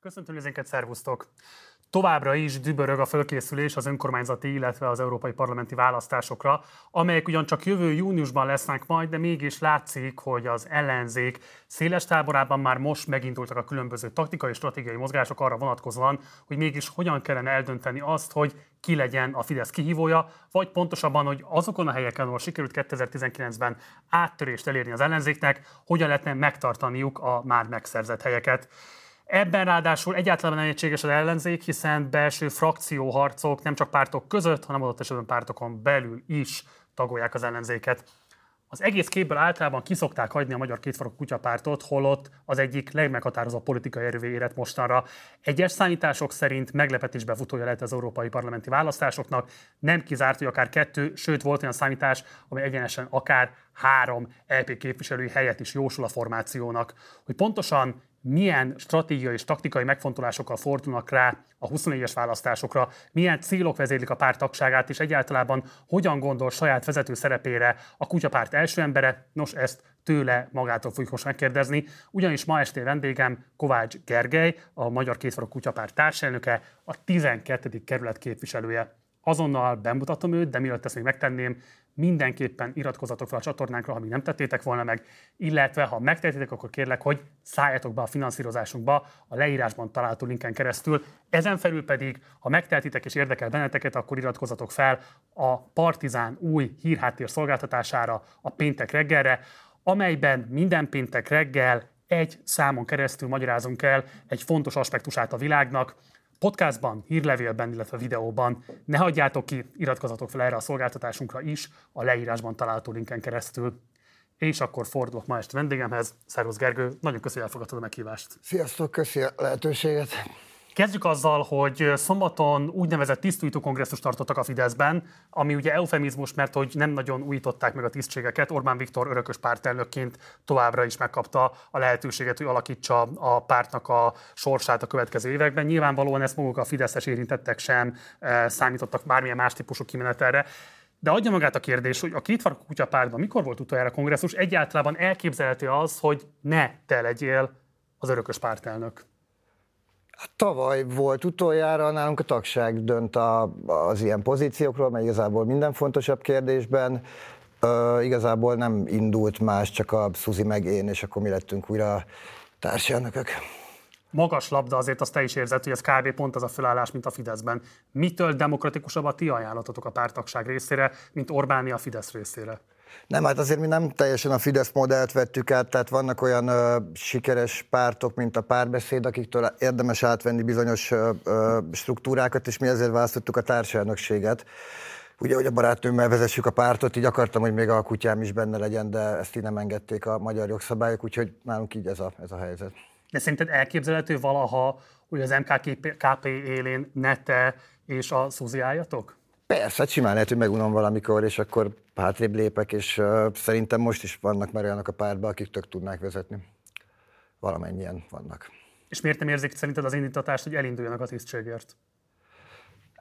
Köszöntöm nézőinket, szervusztok! Továbbra is dübörög a fölkészülés az önkormányzati, illetve az európai parlamenti választásokra, amelyek ugyancsak jövő júniusban lesznek majd, de mégis látszik, hogy az ellenzék széles táborában már most megindultak a különböző taktikai és stratégiai mozgások arra vonatkozóan, hogy mégis hogyan kellene eldönteni azt, hogy ki legyen a Fidesz kihívója, vagy pontosabban, hogy azokon a helyeken, ahol sikerült 2019-ben áttörést elérni az ellenzéknek, hogyan lehetne megtartaniuk a már megszerzett helyeket. Ebben ráadásul egyáltalán nem egységes az ellenzék, hiszen belső frakcióharcok nem csak pártok között, hanem adott esetben pártokon belül is tagolják az ellenzéket. Az egész képből általában kiszokták hagyni a Magyar Kétfarok Kutyapártot, holott az egyik legmeghatározóbb politikai erővé érett mostanra. Egyes számítások szerint meglepetésbe futója lehet az európai parlamenti választásoknak. Nem kizárt, hogy akár kettő, sőt volt olyan számítás, amely egyenesen akár három LP képviselői helyet is jósul a formációnak. Hogy pontosan milyen stratégiai és taktikai megfontolásokkal fordulnak rá a 24-es választásokra, milyen célok vezérlik a párt tagságát, és egyáltalán hogyan gondol saját vezető szerepére a kutyapárt első embere, nos ezt tőle magától fogjuk most megkérdezni, ugyanis ma este vendégem Kovács Gergely, a Magyar Kétfarok Kutyapárt társelnöke, a 12. kerület képviselője. Azonnal bemutatom őt, de mielőtt ezt még megtenném, mindenképpen iratkozatok fel a csatornánkra, ha még nem tettétek volna meg, illetve ha megtettétek, akkor kérlek, hogy szálljatok be a finanszírozásunkba a leírásban található linken keresztül. Ezen felül pedig, ha megtehetitek és érdekel benneteket, akkor iratkozatok fel a Partizán új hírháttér szolgáltatására a péntek reggelre, amelyben minden péntek reggel egy számon keresztül magyarázunk el egy fontos aspektusát a világnak, podcastban, hírlevélben, illetve videóban. Ne hagyjátok ki, iratkozatok fel erre a szolgáltatásunkra is, a leírásban található linken keresztül. És akkor fordulok ma este vendégemhez. Szervusz Gergő, nagyon köszönöm, hogy elfogadtad a meghívást. Sziasztok, köszi a lehetőséget. Kezdjük azzal, hogy szombaton úgynevezett tisztújtó kongresszus tartottak a Fideszben, ami ugye eufemizmus, mert hogy nem nagyon újították meg a tisztségeket. Orbán Viktor örökös pártelnökként továbbra is megkapta a lehetőséget, hogy alakítsa a pártnak a sorsát a következő években. Nyilvánvalóan ezt maguk a Fideszes érintettek sem számítottak bármilyen más típusú kimenetelre. De adja magát a kérdés, hogy a kétfarkú kutyapártban mikor volt utoljára kongresszus, egyáltalán elképzelhető az, hogy ne te legyél az örökös pártelnök? Hát tavaly volt utoljára, nálunk a tagság dönt a, az ilyen pozíciókról, mert igazából minden fontosabb kérdésben. Uh, igazából nem indult más, csak a Szuzi meg én, és akkor mi lettünk újra társelnökök. Magas labda, azért azt te is érzed, hogy ez kb. pont az a felállás, mint a Fideszben. Mitől demokratikusabb a ti ajánlatotok a pártagság részére, mint Orbáni a Fidesz részére? Nem, hát azért mi nem teljesen a Fidesz modellt vettük át, tehát vannak olyan ö, sikeres pártok, mint a párbeszéd, akiktől érdemes átvenni bizonyos ö, ö, struktúrákat, és mi ezért választottuk a társadalmökséget. Ugye, hogy a barátnőmmel vezessük a pártot, így akartam, hogy még a kutyám is benne legyen, de ezt így nem engedték a magyar jogszabályok, úgyhogy nálunk így ez a, ez a helyzet. De szerinted elképzelhető valaha, hogy az MKKP élén ne te és a Szuzi álljatok? Persze, simán lehet, hogy megunom valamikor, és akkor hátrébb lépek, és uh, szerintem most is vannak már olyanok a pártban, akik tök tudnák vezetni. Valamennyien vannak. És miért nem érzik szerinted az indítatást, hogy elinduljanak a tisztségért?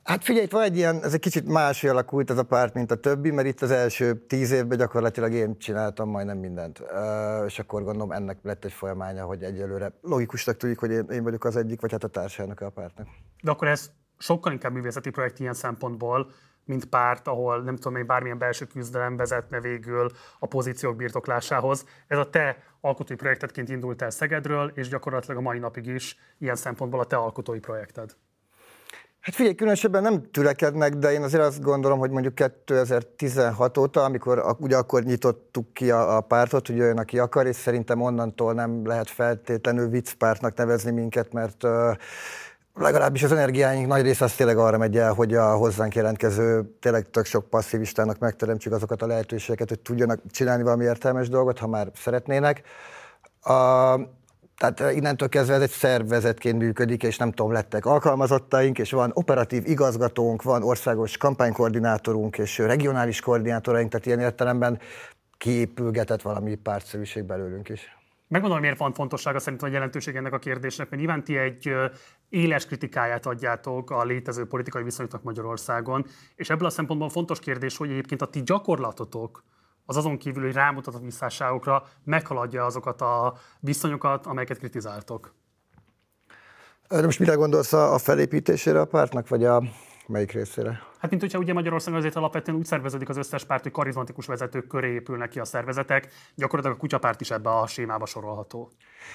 Hát figyelj, itt van egy ilyen, ez egy kicsit más alakult ez a párt, mint a többi, mert itt az első tíz évben gyakorlatilag én csináltam majdnem mindent. Uh, és akkor gondolom ennek lett egy folyamánya, hogy egyelőre logikusnak tudjuk, hogy én, én vagyok az egyik, vagy hát a társadalmak a pártnak. De akkor ez sokkal inkább művészeti projekt ilyen szempontból, mint párt, ahol nem tudom, még bármilyen belső küzdelem vezetne végül a pozíciók birtoklásához. Ez a te alkotói projektedként indult el Szegedről, és gyakorlatilag a mai napig is ilyen szempontból a te alkotói projekted. Hát figyelj, különösebben nem tülekednek, de én azért azt gondolom, hogy mondjuk 2016 óta, amikor ugye akkor nyitottuk ki a, a pártot, hogy jöjjön, aki akar, és szerintem onnantól nem lehet feltétlenül viccpártnak nevezni minket, mert uh, legalábbis az energiáink nagy része az tényleg arra megy el, hogy a hozzánk jelentkező tényleg tök sok passzivistának megteremtsük azokat a lehetőségeket, hogy tudjanak csinálni valami értelmes dolgot, ha már szeretnének. A, tehát innentől kezdve ez egy szervezetként működik, és nem tudom, lettek alkalmazottaink, és van operatív igazgatónk, van országos kampánykoordinátorunk, és regionális koordinátoraink, tehát ilyen értelemben kiépülgetett valami pártszerűség belőlünk is. Megmondom, miért van fontossága szerintem a jelentőség ennek a kérdésnek, mert nyilván ti egy éles kritikáját adjátok a létező politikai viszonyoknak Magyarországon, és ebből a szempontból fontos kérdés, hogy egyébként a ti gyakorlatotok az azon kívül, hogy rámutat a visszásságokra, meghaladja azokat a viszonyokat, amelyeket kritizáltok. De most mire gondolsz a felépítésére a pártnak, vagy a melyik részére? Hát mint hogyha ugye Magyarországon azért alapvetően úgy szerveződik az összes párt, hogy karizmatikus vezetők köré épülnek ki a szervezetek, gyakorlatilag a kutyapárt is ebbe a sémába sorolható.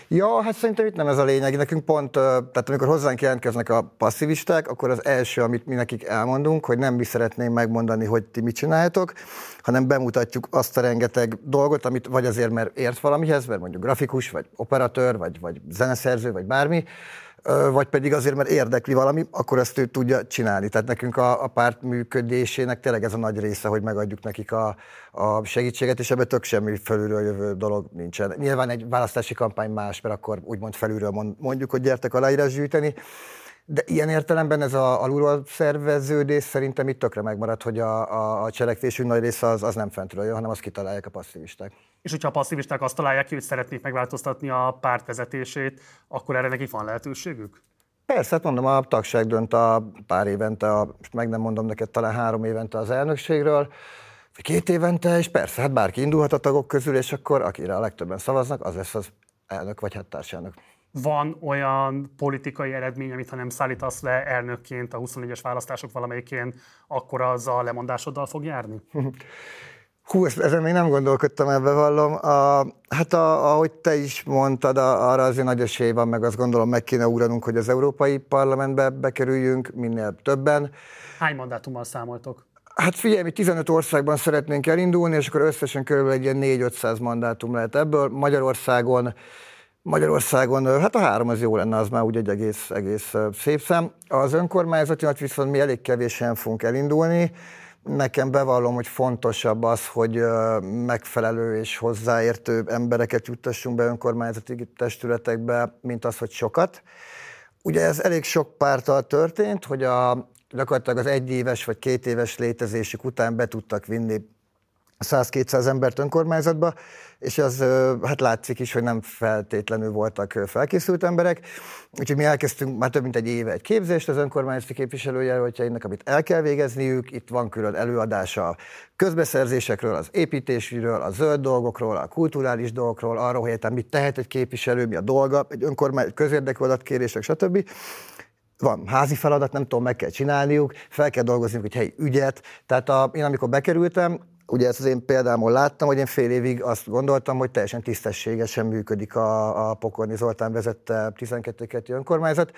Ja, hát szerintem itt nem ez a lényeg. Nekünk pont, tehát amikor hozzánk jelentkeznek a passzivisták, akkor az első, amit mi nekik elmondunk, hogy nem mi szeretnénk megmondani, hogy ti mit csináltok, hanem bemutatjuk azt a rengeteg dolgot, amit vagy azért, mert ért valamihez, mert mondjuk grafikus, vagy operatőr, vagy, vagy zeneszerző, vagy bármi, vagy pedig azért, mert érdekli valami, akkor ezt ő tudja csinálni. Tehát nekünk a, a párt működésének tényleg ez a nagy része, hogy megadjuk nekik a, a segítséget, és ebben tök semmi felülről jövő dolog nincsen. Nyilván egy választási kampány más, mert akkor úgymond felülről mondjuk, hogy gyertek aláírás gyűjteni, de ilyen értelemben ez a alulról szerveződés szerintem itt tökre megmarad, hogy a, a, a cselekvésünk nagy része az, az nem fentről jön, hanem azt kitalálják a passzivisták. És hogyha a passzivisták azt találják ki, hogy szeretnék megváltoztatni a párt vezetését, akkor erre nekik van lehetőségük? Persze, hát mondom, a tagság dönt a pár évente, a, most meg nem mondom neked, talán három évente az elnökségről, két évente, és persze, hát bárki indulhat a tagok közül, és akkor akire a legtöbben szavaznak, az lesz az elnök vagy hát társelnök van olyan politikai eredmény, amit ha nem szállítasz le elnökként a 24-es választások valamelyikén, akkor az a lemondásoddal fog járni? Hú, ezen még nem gondolkodtam, ebbe vallom. A, hát a, ahogy te is mondtad, a, arra azért nagy esély van, meg azt gondolom meg kéne ugranunk, hogy az Európai Parlamentbe bekerüljünk minél többen. Hány mandátummal számoltok? Hát figyelj, mi 15 országban szeretnénk elindulni, és akkor összesen körülbelül egy ilyen 4-500 mandátum lehet ebből. Magyarországon Magyarországon, hát a három az jó lenne, az már úgy egy egész, egész szép szám. Az önkormányzatinak viszont mi elég kevésen fogunk elindulni. Nekem bevallom, hogy fontosabb az, hogy megfelelő és hozzáértő embereket juttassunk be önkormányzati testületekbe, mint az, hogy sokat. Ugye ez elég sok pártal történt, hogy a, gyakorlatilag az egyéves vagy két éves létezésük után be tudtak vinni 100-200 embert önkormányzatba, és az hát látszik is, hogy nem feltétlenül voltak felkészült emberek. Úgyhogy mi elkezdtünk már több mint egy éve egy képzést az önkormányzati képviselőjelöltjeinek, amit el kell végezniük. Itt van külön előadása a közbeszerzésekről, az építésről, a zöld dolgokról, a kulturális dolgokról, arról, hogy mit tehet egy képviselő, mi a dolga, egy önkormány közérdekű adatkérések, stb van házi feladat, nem tudom, meg kell csinálniuk, fel kell dolgozniuk egy helyi ügyet. Tehát a, én amikor bekerültem, Ugye ezt az én példámon láttam, hogy én fél évig azt gondoltam, hogy teljesen tisztességesen működik a, a Pokorni Zoltán vezette 12 önkormányzat,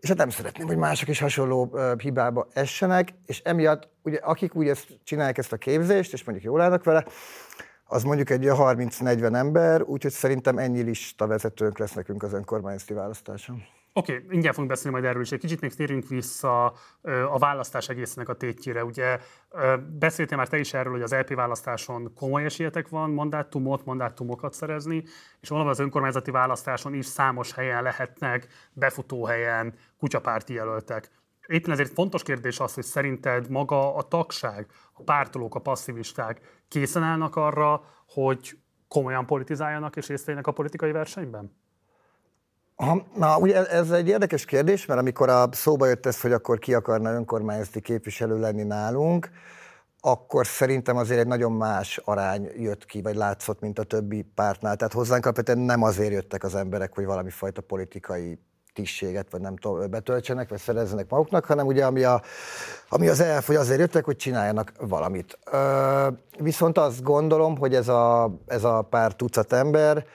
és hát nem szeretném, hogy mások is hasonló hibába essenek, és emiatt, ugye, akik úgy ezt csinálják ezt a képzést, és mondjuk jól állnak vele, az mondjuk egy 30-40 ember, úgyhogy szerintem ennyi lista vezetőnk lesz nekünk az önkormányzati választáson. Oké, okay, mindjárt fogunk beszélni majd erről is. Egy kicsit még térjünk vissza a választás egésznek a tétjére. Ugye beszéltél már te is erről, hogy az LP választáson komoly esélyetek van mandátumot, mandátumokat szerezni, és valóban az önkormányzati választáson is számos helyen lehetnek befutóhelyen kutyapárti jelöltek. Éppen ezért fontos kérdés az, hogy szerinted maga a tagság, a pártolók, a passzivisták készen állnak arra, hogy komolyan politizáljanak és részt a politikai versenyben? Ha, na, ugye ez egy érdekes kérdés, mert amikor a szóba jött ez, hogy akkor ki akarna önkormányzati képviselő lenni nálunk, akkor szerintem azért egy nagyon más arány jött ki, vagy látszott, mint a többi pártnál. Tehát hozzánk alapvetően nem azért jöttek az emberek, hogy valami fajta politikai tisztséget, vagy nem tudom, betöltsenek, vagy szerezzenek maguknak, hanem ugye ami, a, ami az elf, hogy azért jöttek, hogy csináljanak valamit. Ö, viszont azt gondolom, hogy ez a, ez a pár tucat ember,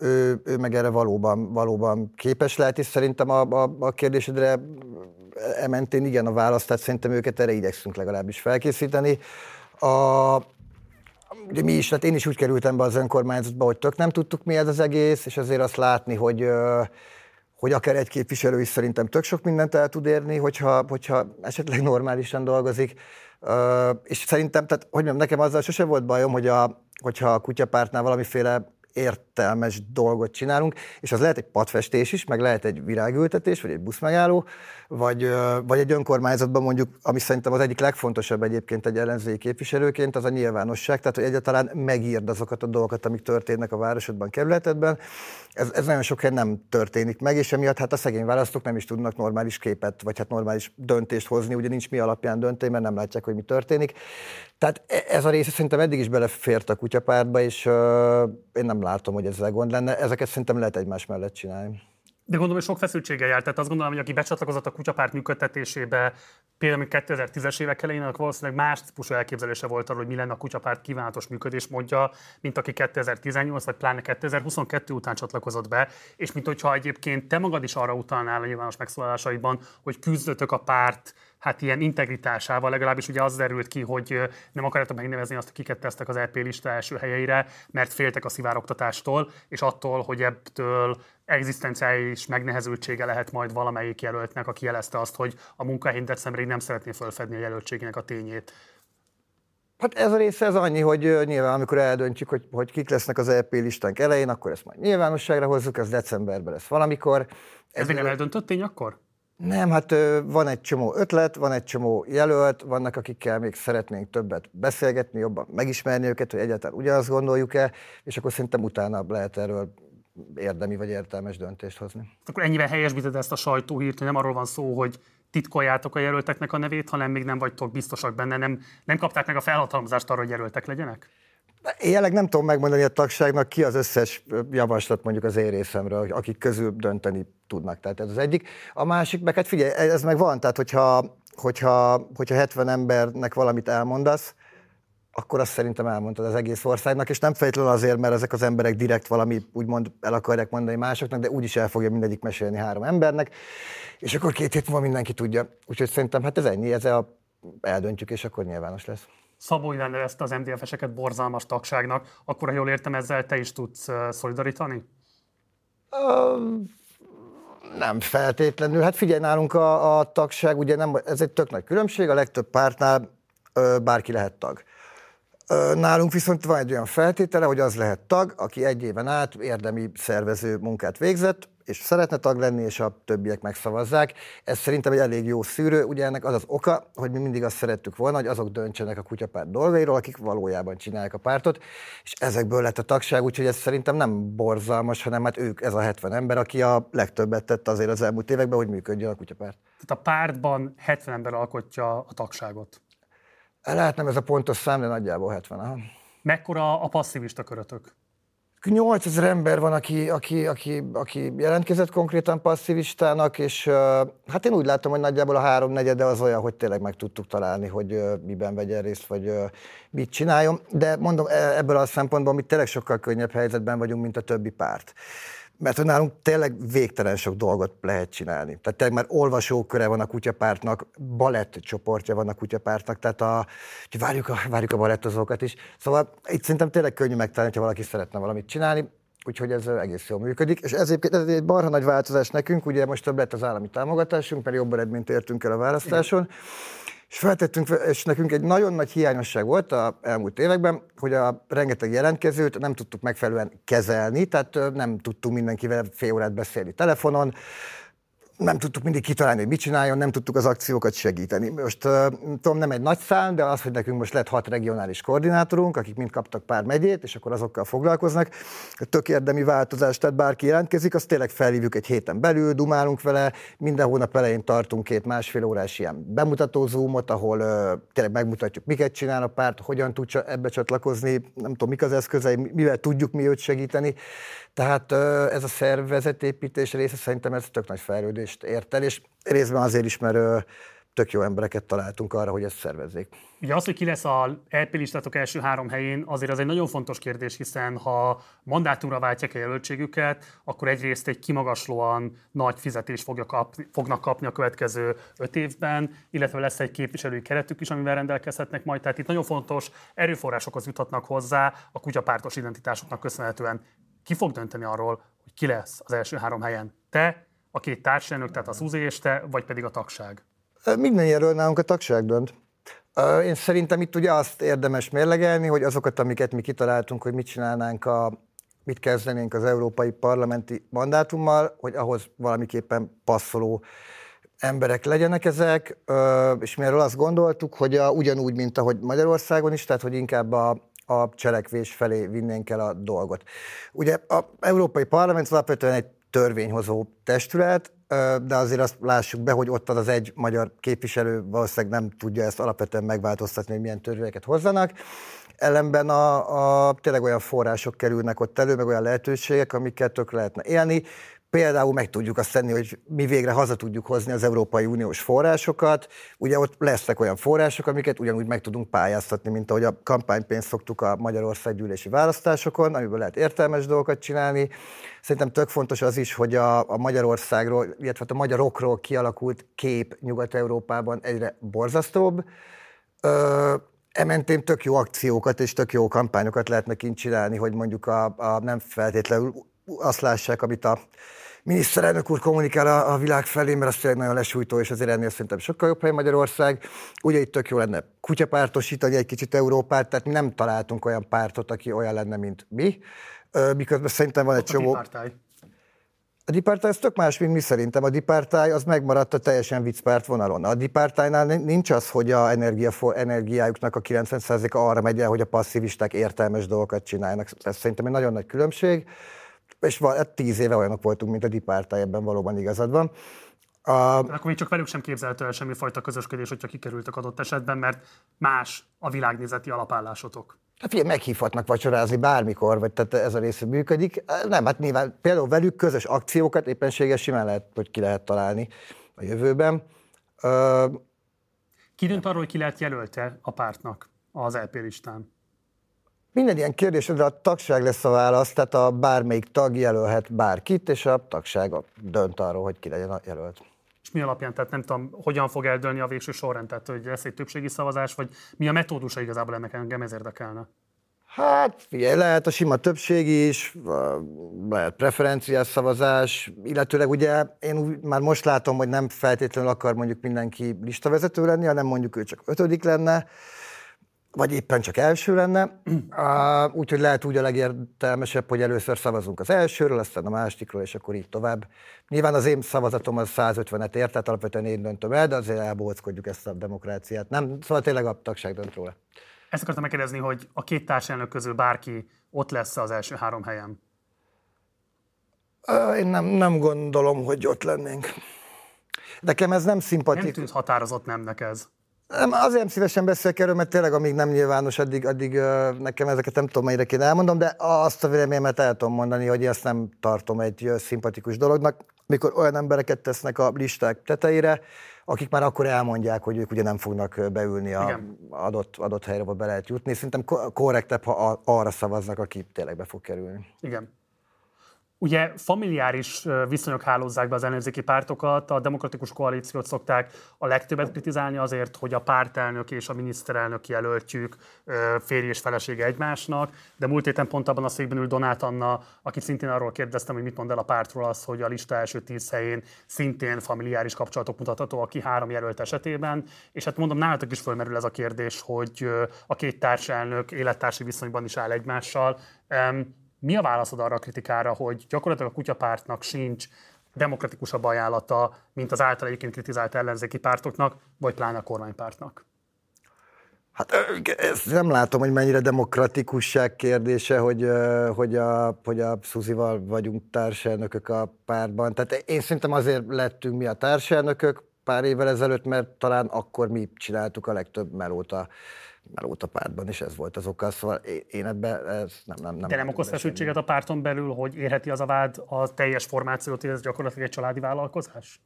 ő, ő meg erre valóban, valóban képes lehet, és szerintem a, a, a kérdésedre ementén igen a választ, tehát szerintem őket erre igyekszünk legalábbis felkészíteni. A, ugye mi is, tehát én is úgy kerültem be az önkormányzatba, hogy tök nem tudtuk mi ez az egész, és azért azt látni, hogy hogy akár egy képviselő is szerintem tök sok mindent el tud érni, hogyha, hogyha esetleg normálisan dolgozik. És szerintem, tehát hogy mondjam, nekem azzal sose volt bajom, hogy a, hogyha a kutyapártnál valamiféle értelmes dolgot csinálunk, és az lehet egy padfestés is, meg lehet egy virágültetés, vagy egy buszmegálló, vagy, vagy egy önkormányzatban mondjuk, ami szerintem az egyik legfontosabb egyébként egy ellenzéki képviselőként, az a nyilvánosság, tehát hogy egyáltalán megírd azokat a dolgokat, amik történnek a városodban, kerületedben. Ez, ez nagyon sok helyen nem történik meg, és emiatt hát a szegény választók nem is tudnak normális képet, vagy hát normális döntést hozni, ugye nincs mi alapján döntés, mert nem látják, hogy mi történik. Tehát e, ez a része szerintem eddig is belefért a kutyapártba, és uh, én nem látom, hogy ezzel gond lenne. Ezeket szerintem lehet egymás mellett csinálni. De gondolom, hogy sok feszültséggel járt. Tehát azt gondolom, hogy aki becsatlakozott a kutyapárt működtetésébe, például 2010-es évek elején, annak valószínűleg más típusú elképzelése volt arról, hogy mi lenne a kutyapárt kívánatos működés mondja, mint aki 2018 vagy pláne 2022 után csatlakozott be, és mint hogyha egyébként te magad is arra utalnál a nyilvános megszólalásaiban, hogy küzdötök a párt hát ilyen integritásával, legalábbis ugye az derült ki, hogy nem akarjátok megnevezni azt, hogy kiket tesztek az EP lista első helyeire, mert féltek a szivároktatástól, és attól, hogy ebből egzisztenciális megnehezültsége lehet majd valamelyik jelöltnek, aki jelezte azt, hogy a munkahelyén decemberig nem szeretné fölfedni a jelöltségének a tényét. Hát ez a része ez annyi, hogy nyilván amikor eldöntjük, hogy, hogy kik lesznek az EP listánk elején, akkor ezt majd nyilvánosságra hozzuk, ez decemberben lesz valamikor. Ez, ez még nem eldöntött tény akkor? Nem, hát van egy csomó ötlet, van egy csomó jelölt, vannak akikkel még szeretnénk többet beszélgetni, jobban megismerni őket, hogy egyáltalán ugyanazt gondoljuk-e, és akkor szerintem utána lehet erről érdemi vagy értelmes döntést hozni. Akkor ennyivel helyesbíted ezt a sajtóhírt, hogy nem arról van szó, hogy titkoljátok a jelölteknek a nevét, hanem még nem vagytok biztosak benne, nem, nem kapták meg a felhatalmazást arra, hogy jelöltek legyenek? Jelenleg nem tudom megmondani a tagságnak ki az összes javaslat mondjuk az én részemről, akik közül dönteni tudnak. Tehát ez az egyik. A másik, meg hát figyelj, ez meg van, tehát hogyha, hogyha, hogyha 70 embernek valamit elmondasz, akkor azt szerintem elmondtad az egész országnak, és nem feltétlenül azért, mert ezek az emberek direkt valami úgymond el akarják mondani másoknak, de úgyis el fogja mindegyik mesélni három embernek, és akkor két hét múlva mindenki tudja. Úgyhogy szerintem hát ez ennyi, ez a eldöntjük, és akkor nyilvános lesz. Szabó ezt az MDF-eseket borzalmas tagságnak, akkor, ha jól értem, ezzel te is tudsz szolidarítani? Um, nem feltétlenül. Hát figyelj, nálunk a, a tagság, ugye nem, ez egy tök nagy különbség, a legtöbb pártnál ö, bárki lehet tag. Nálunk viszont van egy olyan feltétele, hogy az lehet tag, aki egy éven át érdemi szervező munkát végzett, és szeretne tag lenni, és a többiek megszavazzák. Ez szerintem egy elég jó szűrő. Ugye ennek az az oka, hogy mi mindig azt szerettük volna, hogy azok döntsenek a kutyapárt dolgairól, akik valójában csinálják a pártot, és ezekből lett a tagság, úgyhogy ez szerintem nem borzalmas, hanem hát ők, ez a 70 ember, aki a legtöbbet tett azért az elmúlt években, hogy működjön a kutyapárt. Tehát a pártban 70 ember alkotja a tagságot. Lehet nem ez a pontos szám, de nagyjából 70. Aha. Mekkora a passzivista körötök? 8000 ember van, aki, aki, aki, aki jelentkezett konkrétan passzivistának, és uh, hát én úgy látom, hogy nagyjából a háromnegyede az olyan, hogy tényleg meg tudtuk találni, hogy uh, miben vegyen részt, vagy uh, mit csináljon. De mondom, e, ebből a szempontból mi tényleg sokkal könnyebb helyzetben vagyunk, mint a többi párt mert hogy nálunk tényleg végtelen sok dolgot lehet csinálni. Tehát tényleg már olvasóköre van a kutyapártnak, balett csoportja van a kutyapártnak, tehát a, várjuk a, várjuk a balettozókat is. Szóval itt szerintem tényleg könnyű megtalálni, ha valaki szeretne valamit csinálni, úgyhogy ez egész jól működik. És ez, ez egy barha nagy változás nekünk, ugye most több lett az állami támogatásunk, mert jobb eredményt értünk el a választáson. Igen és feltettünk, és nekünk egy nagyon nagy hiányosság volt a elmúlt években, hogy a rengeteg jelentkezőt nem tudtuk megfelelően kezelni, tehát nem tudtunk mindenkivel fél órát beszélni telefonon, nem tudtuk mindig kitalálni, hogy mit csináljon, nem tudtuk az akciókat segíteni. Most tudom, nem egy nagy szám, de az, hogy nekünk most lett hat regionális koordinátorunk, akik mind kaptak pár megyét, és akkor azokkal foglalkoznak. Tök érdemi változás, tehát bárki jelentkezik, azt tényleg felhívjuk egy héten belül, dumálunk vele, minden hónap elején tartunk két másfél órás ilyen bemutató zoomot, ahol tényleg megmutatjuk, miket csinál a párt, hogyan tud ebbe csatlakozni, nem tudom, mik az eszközei, mivel tudjuk mi őt segíteni. Tehát ez a szervezetépítés része szerintem ez tök nagy fejlődést ért el, és részben azért is, mert tök jó embereket találtunk arra, hogy ezt szervezzék. Ugye az, hogy ki lesz a LP listátok első három helyén, azért az egy nagyon fontos kérdés, hiszen ha mandátumra váltják a jelöltségüket, akkor egyrészt egy kimagaslóan nagy fizetést fogja kapni, fognak kapni a következő öt évben, illetve lesz egy képviselői keretük is, amivel rendelkezhetnek majd. Tehát itt nagyon fontos erőforrásokhoz juthatnak hozzá a kutyapártos identitásoknak köszönhetően ki fog dönteni arról, hogy ki lesz az első három helyen? Te, a két társelnök, tehát a Szuzi és te, vagy pedig a tagság? Minden ilyenről nálunk a tagság dönt. Én szerintem itt ugye azt érdemes mérlegelni, hogy azokat, amiket mi kitaláltunk, hogy mit csinálnánk a, mit kezdenénk az európai parlamenti mandátummal, hogy ahhoz valamiképpen passzoló emberek legyenek ezek, és mi erről azt gondoltuk, hogy a, ugyanúgy, mint ahogy Magyarországon is, tehát hogy inkább a, a cselekvés felé vinnénk el a dolgot. Ugye a Európai Parlament alapvetően egy törvényhozó testület, de azért azt lássuk be, hogy ott az az egy magyar képviselő valószínűleg nem tudja ezt alapvetően megváltoztatni, hogy milyen törvényeket hozzanak. Ellenben a, a, tényleg olyan források kerülnek ott elő, meg olyan lehetőségek, amiket tök lehetne élni. Például meg tudjuk azt tenni, hogy mi végre haza tudjuk hozni az Európai Uniós forrásokat. Ugye ott lesznek olyan források, amiket ugyanúgy meg tudunk pályáztatni, mint ahogy a kampánypénzt szoktuk a Magyarország gyűlési választásokon, amiből lehet értelmes dolgokat csinálni. Szerintem tök fontos az is, hogy a, a Magyarországról, illetve hát a magyarokról kialakult kép Nyugat-Európában egyre borzasztóbb. Ö, ementén tök jó akciókat és tök jó kampányokat lehetne kint csinálni, hogy mondjuk a, a nem feltétlenül azt lássák, amit a miniszterelnök úr kommunikál a, a világ felé, mert az tényleg nagyon lesújtó, és azért ennél szerintem sokkal jobb hely Magyarország. Ugye itt tök jó lenne kutyapártosítani egy kicsit Európát, tehát mi nem találtunk olyan pártot, aki olyan lenne, mint mi. Miközben szerintem van egy csomó... A Dipartály az tök más, mint mi szerintem. A Dipartály az megmaradt a teljesen viccpárt vonalon. A Dipartálynál nincs az, hogy a energia, energiájuknak a 90%-a arra megy el, hogy a passzívisták értelmes dolgokat csinálnak. Ez szerintem egy nagyon nagy különbség és van, hát tíz éve olyanok voltunk, mint a Dipárta, ebben valóban igazad van. A... Akkor még csak velük sem képzelhető el semmifajta közösködés, hogyha kikerültek adott esetben, mert más a világnézeti alapállásotok. Hát figyelj, meghívhatnak vacsorázni bármikor, vagy tehát ez a része működik. Nem, hát nyilván például velük közös akciókat éppenséges simán lehet, hogy ki lehet találni a jövőben. Uh, ki dönt arról, hogy ki lehet jelölte a pártnak az LP listán? Minden ilyen kérdésre a tagság lesz a válasz, tehát a bármelyik tag jelölhet bárkit, és a tagság dönt arról, hogy ki legyen a jelölt. És mi alapján, tehát nem tudom, hogyan fog eldőlni a végső sorrend, tehát hogy lesz egy többségi szavazás, vagy mi a metódusa igazából ennek engem ez érdekelne? Hát, figyelj, lehet a sima többség is, lehet preferenciás szavazás, illetőleg ugye én már most látom, hogy nem feltétlenül akar mondjuk mindenki listavezető lenni, hanem mondjuk ő csak ötödik lenne, vagy éppen csak első lenne. Úgyhogy lehet úgy a legértelmesebb, hogy először szavazunk az elsőről, aztán a másikról, és akkor így tovább. Nyilván az én szavazatom az 150-et ért, tehát alapvetően én döntöm el, de azért elbóckodjuk ezt a demokráciát. Nem, szóval tényleg a tagság dönt róla. Ezt akartam megkérdezni, hogy a két társelnök közül bárki ott lesz az első három helyen? Én nem, nem gondolom, hogy ott lennénk. Nekem ez nem szimpatikus. Nem tűnt határozott nemnek ez. Nem, azért nem szívesen beszélek erről, mert tényleg amíg nem nyilvános, addig, addig nekem ezeket nem tudom, mennyire kéne elmondom, de azt a véleményemet el tudom mondani, hogy ezt nem tartom egy szimpatikus dolognak, mikor olyan embereket tesznek a listák tetejére, akik már akkor elmondják, hogy ők ugye nem fognak beülni a adott, adott helyre, ahol be lehet jutni. Szerintem korrektebb, ha arra szavaznak, aki tényleg be fog kerülni. Igen. Ugye familiáris viszonyok hálózzák be az ellenzéki pártokat, a demokratikus koalíciót szokták a legtöbbet kritizálni azért, hogy a pártelnök és a miniszterelnök jelöltjük férj és felesége egymásnak, de múlt héten pont abban a székben ül Donát Anna, aki szintén arról kérdeztem, hogy mit mond el a pártról az, hogy a lista első tíz helyén szintén familiáris kapcsolatok mutatható a ki három jelölt esetében, és hát mondom, nálatok is fölmerül ez a kérdés, hogy a két társelnök élettársi viszonyban is áll egymással. Mi a válaszod arra a kritikára, hogy gyakorlatilag a kutyapártnak sincs demokratikusabb ajánlata, mint az által egyébként kritizált ellenzéki pártoknak, vagy pláne a kormánypártnak? Hát ezt nem látom, hogy mennyire demokratikusság kérdése, hogy, hogy, a, hogy a Szuzival vagyunk társelnökök a pártban. Tehát én szerintem azért lettünk mi a társelnökök pár évvel ezelőtt, mert talán akkor mi csináltuk a legtöbb melót a melót a pártban, és ez volt az oka. Szóval én ebben ez nem, nem, nem. De nem okoz feszültséget a párton belül, hogy érheti az a vád a teljes formációt, hogy ez gyakorlatilag egy családi vállalkozás?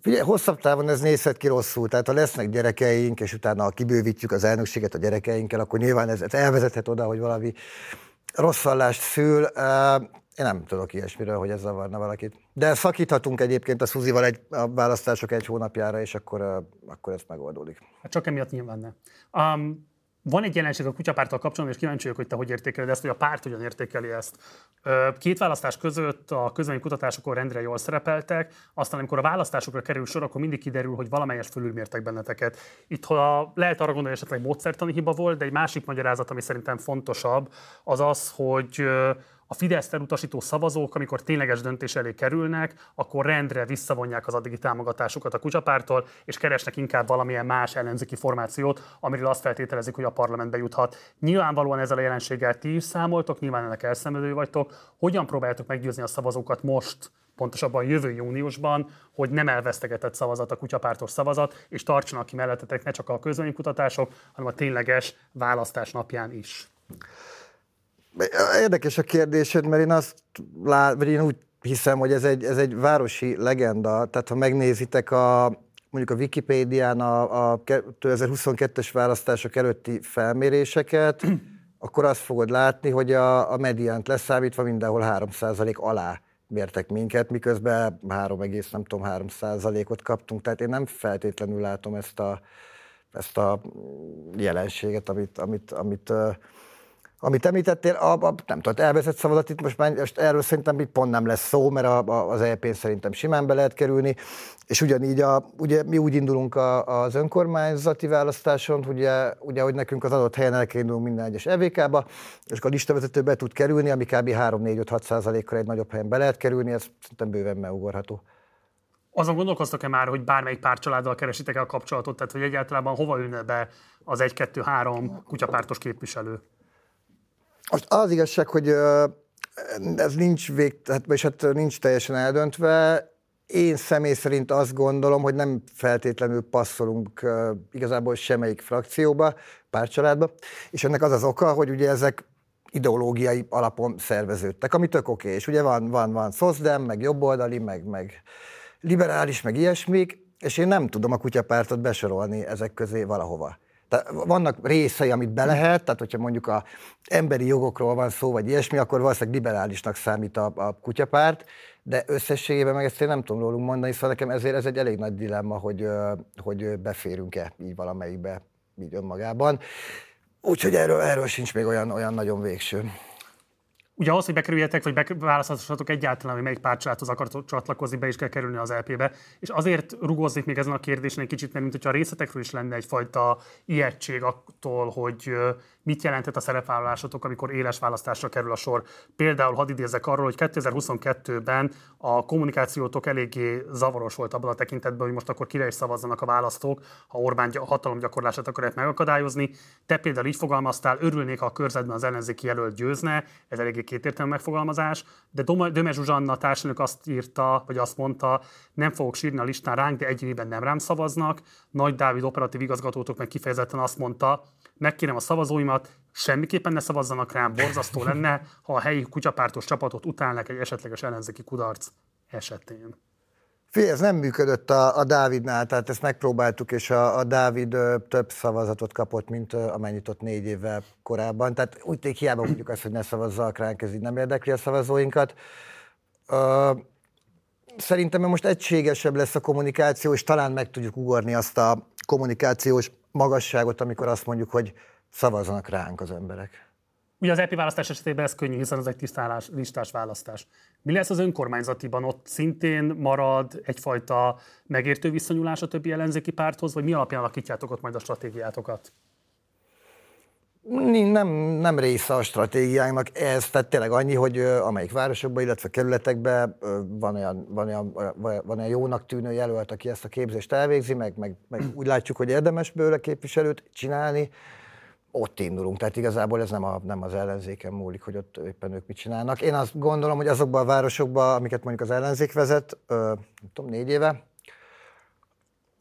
Figyelj, hosszabb távon ez nézhet ki rosszul. Tehát ha lesznek gyerekeink, és utána ha kibővítjük az elnökséget a gyerekeinkkel, akkor nyilván ez, ez elvezethet oda, hogy valami rosszallást szül. Én nem tudok ilyesmiről, hogy ez zavarna valakit. De szakíthatunk egyébként a Szuzival egy, a választások egy hónapjára, és akkor, akkor ez megoldódik. Hát csak emiatt nyilván ne. Um, van egy jelenség a kutyapárttal kapcsolatban, és kíváncsi vagyok, hogy te hogy értékeled ezt, hogy a párt hogyan értékeli ezt. Két választás között a közvélemény kutatásokon rendre jól szerepeltek, aztán amikor a választásokra kerül sor, akkor mindig kiderül, hogy valamelyes fölülmértek benneteket. Itt ha lehet arra gondolni, hogy esetleg módszertani hiba volt, de egy másik magyarázat, ami szerintem fontosabb, az az, hogy a Fidesz elutasító szavazók, amikor tényleges döntés elé kerülnek, akkor rendre visszavonják az addigi támogatásukat a kucsapártól, és keresnek inkább valamilyen más ellenzéki formációt, amiről azt feltételezik, hogy a parlamentbe juthat. Nyilvánvalóan ezzel a jelenséggel ti is számoltok, nyilván ennek elszenvedő vagytok. Hogyan próbáljátok meggyőzni a szavazókat most, pontosabban jövő júniusban, hogy nem elvesztegetett szavazat a kutyapártos szavazat, és tartsanak ki mellettetek ne csak a közönkutatások, hanem a tényleges választás napján is. Érdekes a kérdésed, mert én azt lát, vagy én úgy hiszem, hogy ez egy, ez egy városi legenda. Tehát ha megnézitek a, mondjuk a Wikipédián a, a 2022-es választások előtti felméréseket, akkor azt fogod látni, hogy a, a mediánt leszámítva mindenhol 3% alá mértek minket, miközben 3, nem tudom, 3% ot kaptunk, tehát én nem feltétlenül látom ezt a, ezt a jelenséget, amit, amit, amit amit említettél, a, a, nem tudom, elvezett szavazat itt most, már, most erről szerintem itt pont nem lesz szó, mert a, a, az EP-n szerintem simán be lehet kerülni, és ugyanígy a, ugye mi úgy indulunk a, az önkormányzati választáson, ugye, ugye, hogy nekünk az adott helyen el kell indulunk minden egyes EVK-ba, és akkor a listavezető be tud kerülni, ami kb. 3-4-5-6 százalékkal egy nagyobb helyen be lehet kerülni, ez szerintem bőven megugorható. Azon gondolkoztak-e már, hogy bármelyik párcsaláddal keresitek-e a kapcsolatot, tehát hogy egyáltalán hova ülne be az 1-2-3 kutyapártos képviselő? Most az igazság, hogy ez nincs vég, hát, és hát nincs teljesen eldöntve. Én személy szerint azt gondolom, hogy nem feltétlenül passzolunk igazából semmelyik frakcióba, párcsaládba, és ennek az az oka, hogy ugye ezek ideológiai alapon szerveződtek, ami tök oké, és ugye van, van, van szozdem, meg jobboldali, meg, meg liberális, meg ilyesmik, és én nem tudom a kutyapártot besorolni ezek közé valahova. Tehát vannak részei, amit be lehet, tehát hogyha mondjuk a emberi jogokról van szó, vagy ilyesmi, akkor valószínűleg liberálisnak számít a, a kutyapárt, de összességében meg ezt én nem tudom rólunk mondani, szóval nekem ezért ez egy elég nagy dilemma, hogy, hogy beférünk-e így valamelyikbe így önmagában. Úgyhogy erről, erről sincs még olyan, olyan nagyon végső. Ugye az, hogy bekerüljetek, vagy választhassatok egyáltalán, hogy melyik pártcsaládhoz akartok csatlakozni, be is kell kerülni az LP-be. És azért rugózik még ezen a kérdésen egy kicsit, mert mint hogyha a részletekről is lenne egyfajta ijegység attól, hogy mit jelentett a szerepvállalásotok, amikor éles választásra kerül a sor. Például hadd idézek arról, hogy 2022-ben a kommunikációtok eléggé zavaros volt abban a tekintetben, hogy most akkor kire is szavazzanak a választók, ha Orbán hatalomgyakorlását akarják megakadályozni. Te például így fogalmaztál, örülnék, ha a körzetben az ellenzéki jelölt győzne, ez eléggé kétértelmű megfogalmazás, de Döme Zsuzsanna társadalmak azt írta, vagy azt mondta, nem fogok sírni a listán ránk, de egy évben nem rám szavaznak. Nagy Dávid operatív igazgatótok meg kifejezetten azt mondta, megkérem a szavazóimat, semmiképpen ne szavazzanak rám, borzasztó lenne, ha a helyi kutyapártos csapatot utálnak egy esetleges ellenzéki kudarc esetén. Fé, ez nem működött a, a Dávidnál, tehát ezt megpróbáltuk, és a, a Dávid ö, több szavazatot kapott, mint ö, amennyit ott négy évvel korábban. Tehát úgy tényleg hiába mondjuk azt, hogy ne szavazzak ránk, ez így nem érdekli a szavazóinkat. Ö, szerintem most egységesebb lesz a kommunikáció, és talán meg tudjuk ugorni azt a kommunikációs magasságot, amikor azt mondjuk, hogy szavazzanak ránk az emberek. Ugye az EP választás esetében ez könnyű, hiszen ez egy tisztálás, listás választás. Mi lesz az önkormányzatiban? Ott szintén marad egyfajta megértő viszonyulás a többi ellenzéki párthoz, vagy mi alapján alakítjátok ott majd a stratégiátokat? Nem, nem része a stratégiánknak ez, tehát tényleg annyi, hogy amelyik városokban, illetve kerületekben van olyan, van, olyan, van olyan jónak tűnő jelölt, aki ezt a képzést elvégzi, meg, meg, meg úgy látjuk, hogy érdemes bőle képviselőt csinálni, ott indulunk. Tehát igazából ez nem, a, nem az ellenzéken múlik, hogy ott éppen ők mit csinálnak. Én azt gondolom, hogy azokban a városokban, amiket mondjuk az ellenzék vezet, nem tudom, négy éve,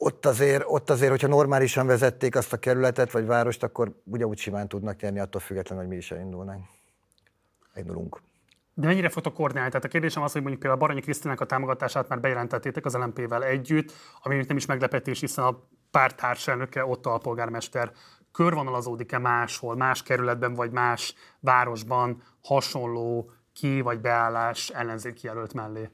ott azért, ott azért, hogyha normálisan vezették azt a kerületet vagy várost, akkor ugyanúgy simán tudnak nyerni, attól függetlenül, hogy mi is elindulnánk. Indulunk. De mennyire fogtok koordinálni? Tehát a kérdésem az, hogy mondjuk például Baranyi Krisztinek a támogatását már bejelentettétek az LMP-vel együtt, ami nem is meglepetés, hiszen a párt társelnöke, ott a polgármester körvonalazódik-e máshol, más kerületben vagy más városban hasonló ki- vagy beállás ellenzéki jelölt mellé?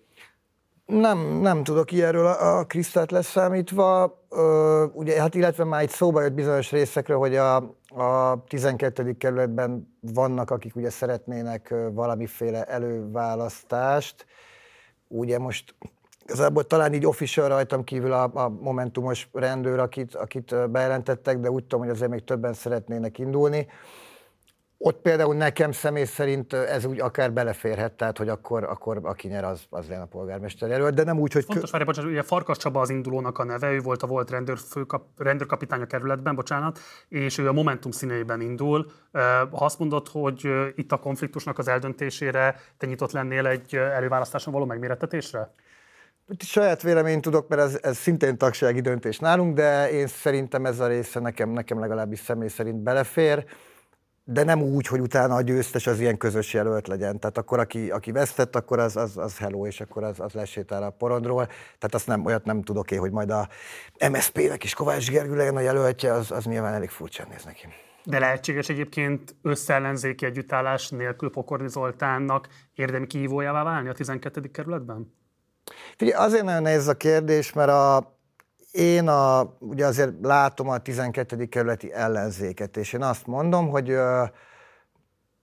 Nem, nem tudok ilyenről a, a Krisztát leszámítva, ö, ugye, hát illetve már itt szóba jött bizonyos részekről, hogy a, a 12. kerületben vannak, akik ugye szeretnének valamiféle előválasztást. Ugye most igazából talán így official rajtam kívül a, a momentumos rendőr, akit, akit bejelentettek, de úgy tudom, hogy azért még többen szeretnének indulni. Ott például nekem személy szerint ez úgy akár beleférhet, tehát hogy akkor, akkor aki nyer, az, az lenne a polgármester jelölt, de nem úgy, hogy... Fontos, várj, bocsánat, ugye Farkas Csaba az indulónak a neve, ő volt a volt rendőr főkap, rendőrkapitány a kerületben, bocsánat, és ő a Momentum színeiben indul. Ha azt mondod, hogy itt a konfliktusnak az eldöntésére te nyitott lennél egy előválasztáson való megmérettetésre? Itt saját véleményt tudok, mert ez, ez szintén tagsági döntés nálunk, de én szerintem ez a része nekem, nekem legalábbis személy szerint belefér de nem úgy, hogy utána a győztes az ilyen közös jelölt legyen. Tehát akkor, aki, aki vesztett, akkor az, az, az hello, és akkor az, az lesétál a porondról. Tehát azt nem, olyat nem tudok én, hogy majd a MSZP-nek is Kovács Gergő legyen a jelöltje, az, az nyilván elég furcsán néz neki. De lehetséges egyébként összeellenzéki együttállás nélkül Pokorni Zoltánnak érdemi kihívójává válni a 12. kerületben? Figyelj, azért nagyon nehéz a kérdés, mert a, én a, ugye azért látom a 12. kerületi ellenzéket, és én azt mondom, hogy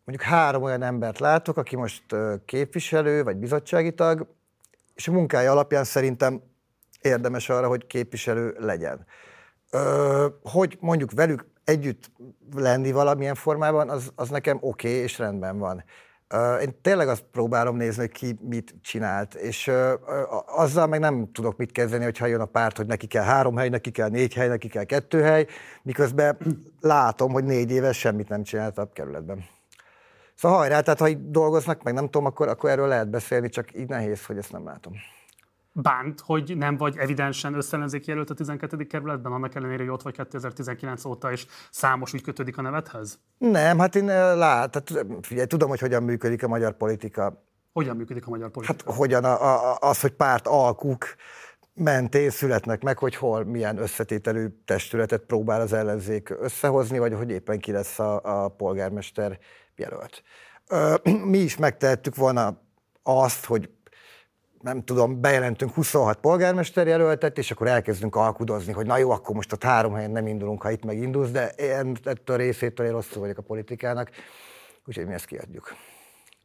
mondjuk három olyan embert látok, aki most képviselő vagy bizottsági tag, és a munkája alapján szerintem érdemes arra, hogy képviselő legyen. Hogy mondjuk velük együtt lenni valamilyen formában, az, az nekem oké okay, és rendben van. Én tényleg azt próbálom nézni, hogy ki mit csinált, és azzal meg nem tudok mit kezdeni, hogyha jön a párt, hogy neki kell három hely, neki kell négy hely, neki kell kettő hely, miközben látom, hogy négy éves semmit nem csinált a kerületben. Szóval hajrá, tehát ha így dolgoznak, meg nem tudom, akkor, akkor erről lehet beszélni, csak így nehéz, hogy ezt nem látom bánt, hogy nem vagy evidensen összellenzéki jelölt a 12. kerületben, annak ellenére, hogy ott vagy 2019 óta, és számos úgy kötődik a nevethez? Nem, hát én eh, lát, tehát figyelj, tudom, hogy hogyan működik a magyar politika. Hogyan működik a magyar politika? Hát hogyan a, a, az, hogy párt alkuk mentén születnek meg, hogy hol milyen összetételű testületet próbál az ellenzék összehozni, vagy hogy éppen ki lesz a, a polgármester jelölt. Mi is megtehettük volna azt, hogy nem tudom, bejelentünk 26 polgármester jelöltet, és akkor elkezdünk alkudozni, hogy na jó, akkor most a három helyen nem indulunk, ha itt megindulsz, de én ettől a részétől én rosszul vagyok a politikának, úgyhogy mi ezt kiadjuk.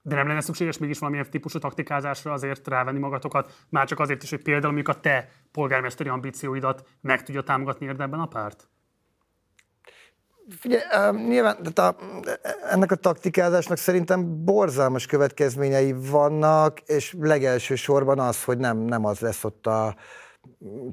De nem lenne szükséges mégis valamilyen típusú taktikázásra azért rávenni magatokat, már csak azért is, hogy például mondjuk a te polgármesteri ambícióidat meg tudja támogatni érdemben a párt? Figyelj, nyilván tehát a, ennek a taktikázásnak szerintem borzalmas következményei vannak, és legelső sorban az, hogy nem, nem az lesz ott a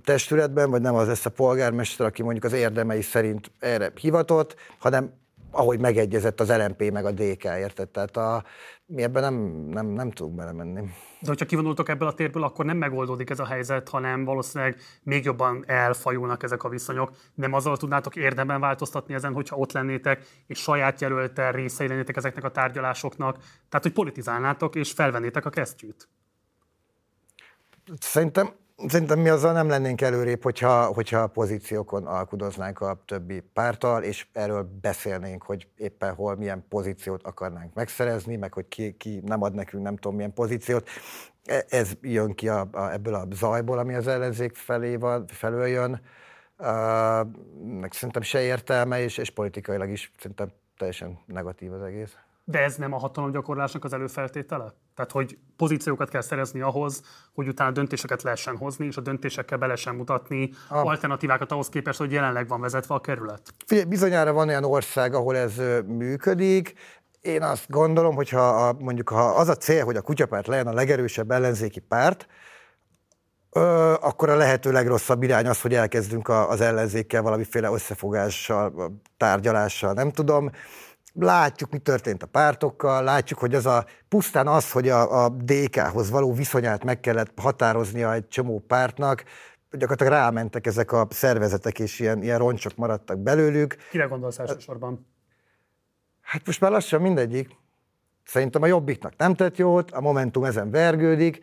testületben, vagy nem az lesz a polgármester, aki mondjuk az érdemei szerint erre hivatott, hanem ahogy megegyezett az LMP meg a DK, érted? Tehát a, mi ebben nem, nem, nem tudunk belemenni. De hogyha kivonultok ebből a térből, akkor nem megoldódik ez a helyzet, hanem valószínűleg még jobban elfajulnak ezek a viszonyok. Nem azzal tudnátok érdemben változtatni ezen, hogyha ott lennétek, és saját jelöltel részei lennétek ezeknek a tárgyalásoknak. Tehát, hogy politizálnátok, és felvennétek a kesztyűt. Szerintem Szerintem mi azzal nem lennénk előrébb, hogyha, hogyha a pozíciókon alkudoznánk a többi pártal, és erről beszélnénk, hogy éppen hol milyen pozíciót akarnánk megszerezni, meg hogy ki, ki nem ad nekünk nem tudom milyen pozíciót. E, ez jön ki a, a, ebből a zajból, ami az ellenzék felé van, felől jön. Uh, meg szerintem se értelme, és, és politikailag is szerintem teljesen negatív az egész. De ez nem a hatalomgyakorlásnak az előfeltétele? Tehát, hogy pozíciókat kell szerezni ahhoz, hogy utána döntéseket lehessen hozni, és a döntésekkel be lehessen mutatni a... alternatívákat ahhoz képest, hogy jelenleg van vezetve a kerület? Figyelj, bizonyára van olyan ország, ahol ez működik. Én azt gondolom, hogy ha a, mondjuk ha az a cél, hogy a kutyapárt legyen a legerősebb ellenzéki párt, Ö, akkor a lehető legrosszabb irány az, hogy elkezdünk a, az ellenzékkel valamiféle összefogással, tárgyalással, nem tudom látjuk, mi történt a pártokkal, látjuk, hogy az a pusztán az, hogy a, a DK-hoz való viszonyát meg kellett határoznia egy csomó pártnak, gyakorlatilag rámentek ezek a szervezetek, és ilyen, ilyen roncsok maradtak belőlük. Kire gondolsz elsősorban? Hát most már lassan mindegyik. Szerintem a Jobbiknak nem tett jót, a Momentum ezen vergődik,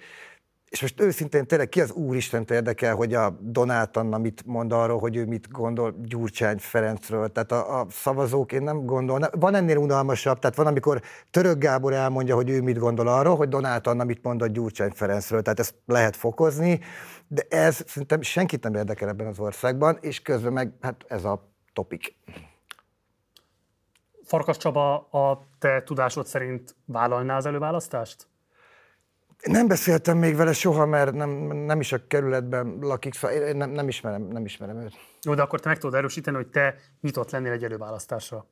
és most őszintén tényleg ki az Úristen érdekel, hogy a Donát Anna mit mond arról, hogy ő mit gondol Gyurcsány Ferencről. Tehát a, a szavazók én nem gondol. Van ennél unalmasabb, tehát van, amikor Török Gábor elmondja, hogy ő mit gondol arról, hogy Donát Anna mit a Gyurcsány Ferencről. Tehát ezt lehet fokozni, de ez szerintem senkit nem érdekel ebben az országban, és közben meg hát ez a topik. Farkas Csaba, a te tudásod szerint vállalná az előválasztást? Nem beszéltem még vele soha, mert nem, nem is a kerületben lakik, szóval én nem, nem, ismerem, nem ismerem őt. Jó, de akkor te meg tudod erősíteni, hogy te nyitott lennél egy előválasztásra.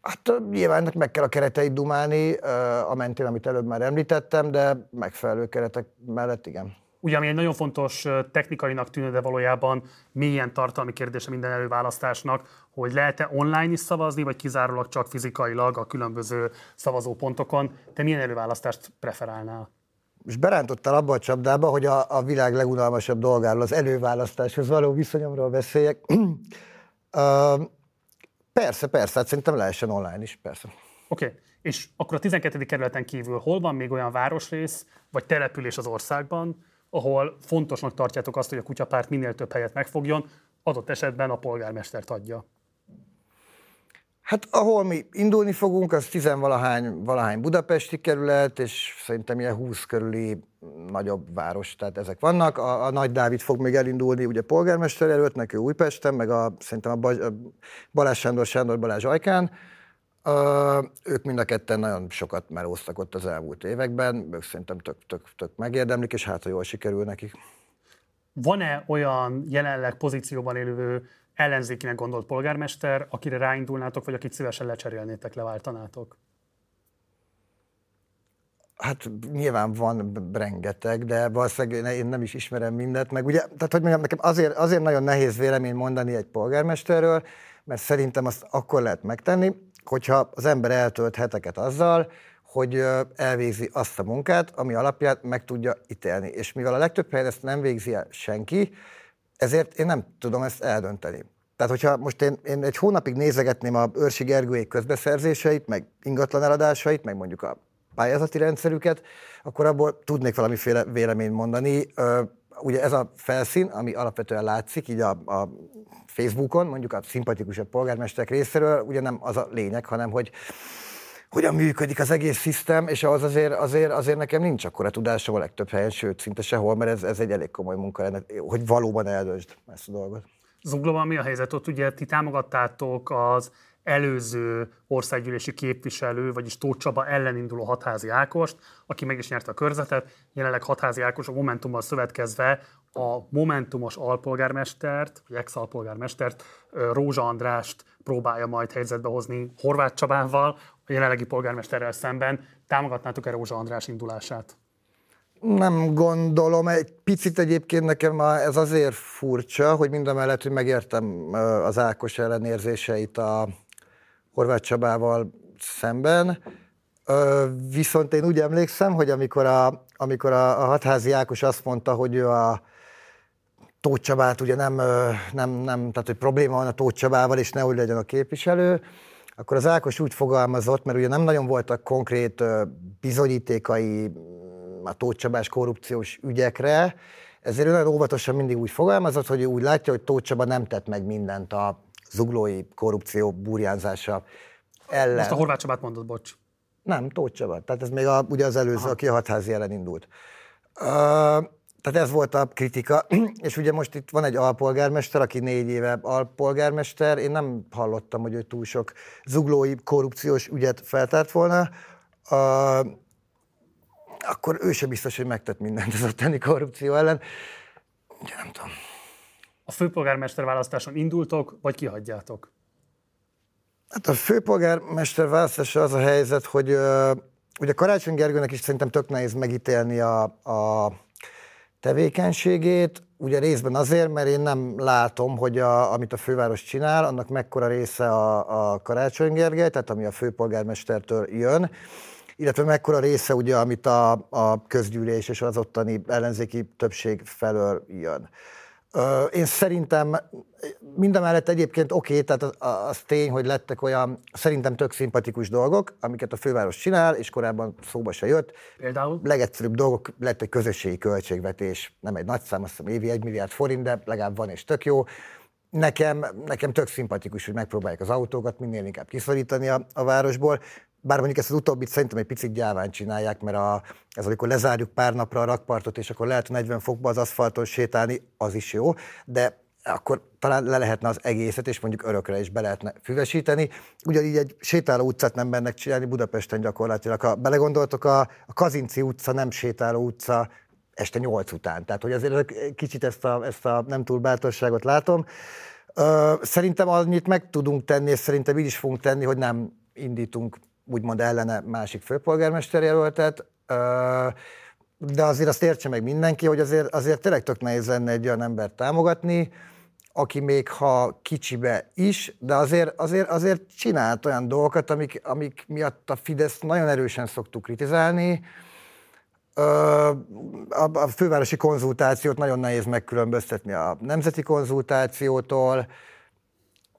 Hát nyilván ennek meg kell a kereteit dumálni, a mentén, amit előbb már említettem, de megfelelő keretek mellett igen. Ugye, ami egy nagyon fontos technikainak tűnő, de valójában milyen tartalmi kérdése minden előválasztásnak, hogy lehet-e online is szavazni, vagy kizárólag csak fizikailag a különböző szavazópontokon. Te milyen előválasztást preferálnál? És berántottál abba a csapdába, hogy a, a világ legunalmasabb dolgáról, az előválasztáshoz való viszonyomról beszéljek. uh, Persze, persze, hát szerintem lehessen online is, persze. Oké, okay. és akkor a 12. kerületen kívül hol van még olyan városrész, vagy település az országban, ahol fontosnak tartjátok azt, hogy a kutyapárt minél több helyet megfogjon, adott esetben a polgármestert adja? Hát ahol mi indulni fogunk, az tizenvalahány valahány budapesti kerület, és szerintem ilyen 20 körüli nagyobb város, tehát ezek vannak. A, a Nagy Dávid fog még elindulni, ugye polgármester előtt, neki Újpesten, meg a, szerintem a, Baj, a Balázs Sándor, Sándor Balázs Ajkán. Ők mind a ketten nagyon sokat melóztak ott az elmúlt években, ők szerintem tök, tök, tök megérdemlik, és hát, ha jól sikerül nekik. Van-e olyan jelenleg pozícióban élő ellenzékinek gondolt polgármester, akire ráindulnátok, vagy akit szívesen lecserélnétek, leváltanátok? Hát nyilván van rengeteg, de valószínűleg én nem is ismerem mindet, meg ugye, tehát hogy mondjam, nekem azért, azért nagyon nehéz vélemény mondani egy polgármesterről, mert szerintem azt akkor lehet megtenni, hogyha az ember eltölt heteket azzal, hogy elvégzi azt a munkát, ami alapját meg tudja ítélni. És mivel a legtöbb helyen ezt nem végzi el senki, ezért én nem tudom ezt eldönteni. Tehát, hogyha most én, én egy hónapig nézegetném a Őrsi Gergőjék közbeszerzéseit, meg ingatlan eladásait, meg mondjuk a pályázati rendszerüket, akkor abból tudnék valamiféle véleményt mondani. Ugye ez a felszín, ami alapvetően látszik, így a, a Facebookon, mondjuk a szimpatikusabb polgármesterek részéről, ugye nem az a lényeg, hanem hogy hogyan működik az egész szisztem, és az azért, azért, azért nekem nincs akkora tudásom a legtöbb helyen, sőt, szinte sehol, mert ez, ez egy elég komoly munka lenne, hogy valóban eldöntsd ezt a dolgot. Zuglóban mi a helyzet? Ott ugye ti támogattátok az előző országgyűlési képviselő, vagyis Tóth Csaba ellen induló Hatházi Ákost, aki meg is nyerte a körzetet. Jelenleg Hatházi Ákos a Momentummal szövetkezve a Momentumos alpolgármestert, vagy ex-alpolgármestert, Rózsa Andrást próbálja majd helyzetbe hozni Horváth Csabával, a jelenlegi polgármesterrel szemben. Támogatnátok-e Rózsa András indulását? Nem gondolom, egy picit egyébként nekem ez azért furcsa, hogy mind a mellett, hogy megértem az Ákos ellenérzéseit a Horváth Csabával szemben, viszont én úgy emlékszem, hogy amikor a, amikor a, a hatházi Ákos azt mondta, hogy ő a Tóth Csabát ugye nem, nem, nem, tehát hogy probléma van a Tóth Csabával, és nehogy legyen a képviselő, akkor az Ákos úgy fogalmazott, mert ugye nem nagyon voltak konkrét bizonyítékai a Tóth Csabás korrupciós ügyekre, ezért nagyon óvatosan mindig úgy fogalmazott, hogy ő úgy látja, hogy Tóth Csaba nem tett meg mindent a zuglói korrupció burjánzása ellen. Most a Horváth Csabát mondod, bocs. Nem, Tóth Csaba. Tehát ez még a, ugye az előző, Aha. aki a hatházi ellen indult. Uh, tehát ez volt a kritika, és ugye most itt van egy alpolgármester, aki négy éve alpolgármester, én nem hallottam, hogy ő túl sok zuglói korrupciós ügyet feltárt volna. Uh, akkor ő sem biztos, hogy megtett mindent az ottani korrupció ellen. Ugye nem tudom. A főpolgármester választáson indultok, vagy kihagyjátok? Hát a főpolgármester választása az a helyzet, hogy ugye Karácsony Gergőnek is szerintem tök nehéz megítélni a, a tevékenységét, ugye részben azért, mert én nem látom, hogy a, amit a főváros csinál, annak mekkora része a, a Karácsony Gergely, tehát ami a főpolgármestertől jön, illetve mekkora része ugye, amit a, a közgyűlés és az ottani ellenzéki többség felől jön. Én szerintem mindemellett egyébként oké, okay, tehát az, az tény, hogy lettek olyan szerintem tök szimpatikus dolgok, amiket a főváros csinál, és korábban szóba se jött. Például? Legegyszerűbb dolgok lett egy közösségi költségvetés, nem egy nagy szám, azt hiszem évi egy milliárd forint, de legalább van és tök jó. Nekem, nekem tök szimpatikus, hogy megpróbálják az autókat minél inkább kiszorítani a, a városból. Bár mondjuk ezt az utóbbit szerintem egy picit gyáván csinálják, mert a, ez amikor lezárjuk pár napra a rakpartot, és akkor lehet 40 fokba az aszfalton sétálni, az is jó, de akkor talán le lehetne az egészet, és mondjuk örökre is be lehetne füvesíteni. Ugyanígy egy sétáló utcát nem mennek csinálni Budapesten gyakorlatilag. Ha belegondoltok, a, a Kazinci utca nem sétáló utca este nyolc után. Tehát, hogy azért kicsit ezt a, ezt a nem túl bátorságot látom. Szerintem annyit meg tudunk tenni, és szerintem így is fogunk tenni, hogy nem indítunk úgymond ellene másik főpolgármester jelöltet, de azért azt értse meg mindenki, hogy azért, azért tényleg tök nehéz lenne egy olyan embert támogatni, aki még ha kicsibe is, de azért, azért, azért csinált olyan dolgokat, amik, amik miatt a Fidesz nagyon erősen szoktuk kritizálni. A, fővárosi konzultációt nagyon nehéz megkülönböztetni a nemzeti konzultációtól,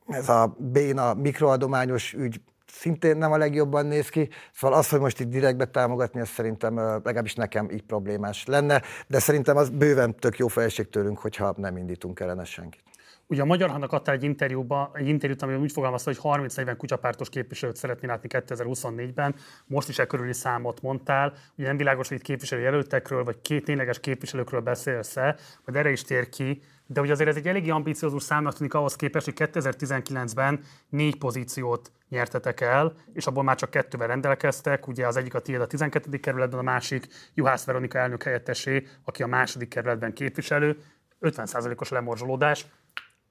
ez a béna mikroadományos ügy szintén nem a legjobban néz ki. Szóval az, hogy most itt direktbe támogatni, ez szerintem legalábbis nekem így problémás lenne, de szerintem az bőven tök jó fejség tőlünk, hogyha nem indítunk ellene senkit. Ugye a Magyar Hannak adta egy, interjúba, egy interjút, ami úgy fogalmazta, hogy 30-40 kutyapártos képviselőt szeretné látni 2024-ben. Most is e körüli számot mondtál. Ugye nem világos, hogy itt képviselőjelöltekről, vagy két tényleges képviselőkről beszélsz-e, majd erre is tér ki. De ugye azért ez egy eléggé ambiciózus számnak tűnik ahhoz képest, hogy 2019-ben négy pozíciót nyertetek el, és abból már csak kettővel rendelkeztek. Ugye az egyik a tiéd a 12. kerületben, a másik Juhász Veronika elnök helyettesé, aki a második kerületben képviselő. 50%-os lemorzsolódás.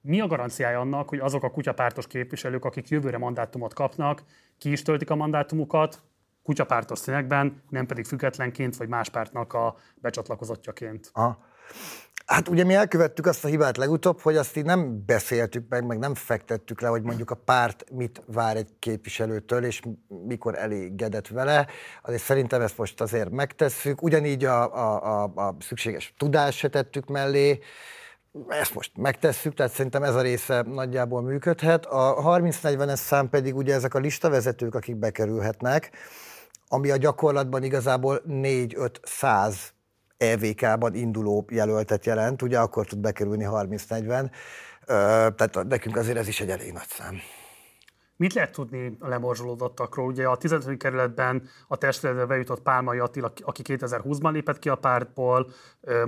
Mi a garanciája annak, hogy azok a kutyapártos képviselők, akik jövőre mandátumot kapnak, ki is töltik a mandátumukat, kutyapártos színekben, nem pedig függetlenként vagy más pártnak a becsatlakozottjaként? Aha. Hát ugye mi elkövettük azt a hibát legutóbb, hogy azt így nem beszéltük meg, meg nem fektettük le, hogy mondjuk a párt mit vár egy képviselőtől, és mikor elégedett vele. Azért szerintem ezt most azért megtesszük. Ugyanígy a, a, a, a szükséges tudást se tettük mellé, ezt most megtesszük, tehát szerintem ez a része nagyjából működhet. A 30-40-es szám pedig ugye ezek a listavezetők, akik bekerülhetnek, ami a gyakorlatban igazából 4-5-100 EVK-ban induló jelöltet jelent, ugye akkor tud bekerülni 30-40, tehát nekünk azért ez is egy elég nagy szám. Mit lehet tudni a lemorzsolódottakról? Ugye a 15. kerületben a testületbe bejutott Pálmai Attila, aki 2020-ban lépett ki a pártból,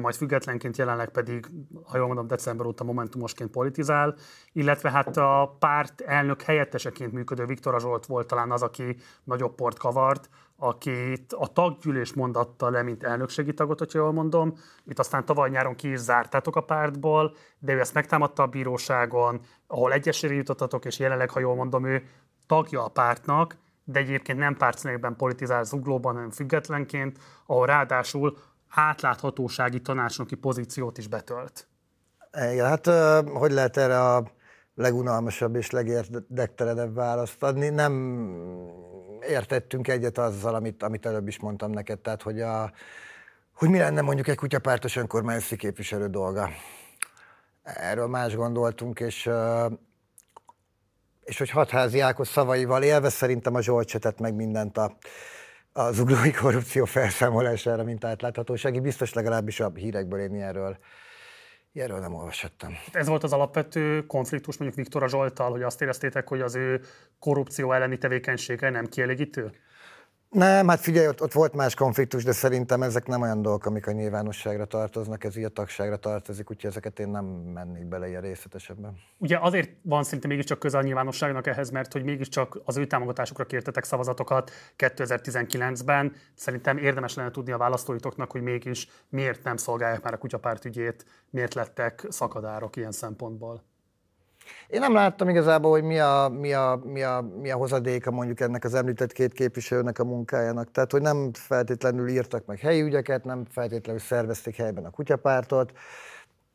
majd függetlenként jelenleg pedig, ha jól mondom, december óta momentumosként politizál, illetve hát a párt elnök helyetteseként működő Viktor Zsolt volt talán az, aki nagyobb port kavart, akit a taggyűlés mondatta le, mint elnökségi tagot, hogyha jól mondom. Itt aztán tavaly nyáron ki is zártátok a pártból, de ő ezt megtámadta a bíróságon, ahol egyesére jutottatok, és jelenleg, ha jól mondom, ő tagja a pártnak, de egyébként nem pártszínekben politizál zuglóban, hanem függetlenként, ahol ráadásul átláthatósági tanácsnoki pozíciót is betölt. Igen, hát hogy lehet erre a legunalmasabb és legérdektelenebb választ adni? Nem értettünk egyet azzal, amit, amit előbb is mondtam neked, tehát hogy, a, hogy mi lenne mondjuk egy kutyapártos önkormányzati képviselő dolga. Erről más gondoltunk, és, és hogy hatházi Ákos szavaival élve szerintem a Zsolt se tett meg mindent a, a zuglói korrupció felszámolására, mint átláthatósági. Biztos legalábbis a hírekből én erről Erről nem olvashattam. Ez volt az alapvető konfliktus mondjuk Viktora Zsoltal, hogy azt éreztétek, hogy az ő korrupció elleni tevékenysége nem kielégítő? Nem, hát figyelj, ott, ott volt más konfliktus, de szerintem ezek nem olyan dolgok, amik a nyilvánosságra tartoznak, ez így a tagságra tartozik, úgyhogy ezeket én nem mennék bele ilyen részletesebben. Ugye azért van szinte mégiscsak közel a nyilvánosságnak ehhez, mert hogy mégiscsak az ő támogatásukra kértetek szavazatokat 2019-ben. Szerintem érdemes lenne tudni a választóitoknak, hogy mégis miért nem szolgálják már a kutyapárt ügyét, miért lettek szakadárok ilyen szempontból. Én nem láttam igazából, hogy mi a, mi, a, mi, a, mi a hozadéka mondjuk ennek az említett két képviselőnek a munkájának. Tehát, hogy nem feltétlenül írtak meg helyi ügyeket, nem feltétlenül szervezték helyben a kutyapártot.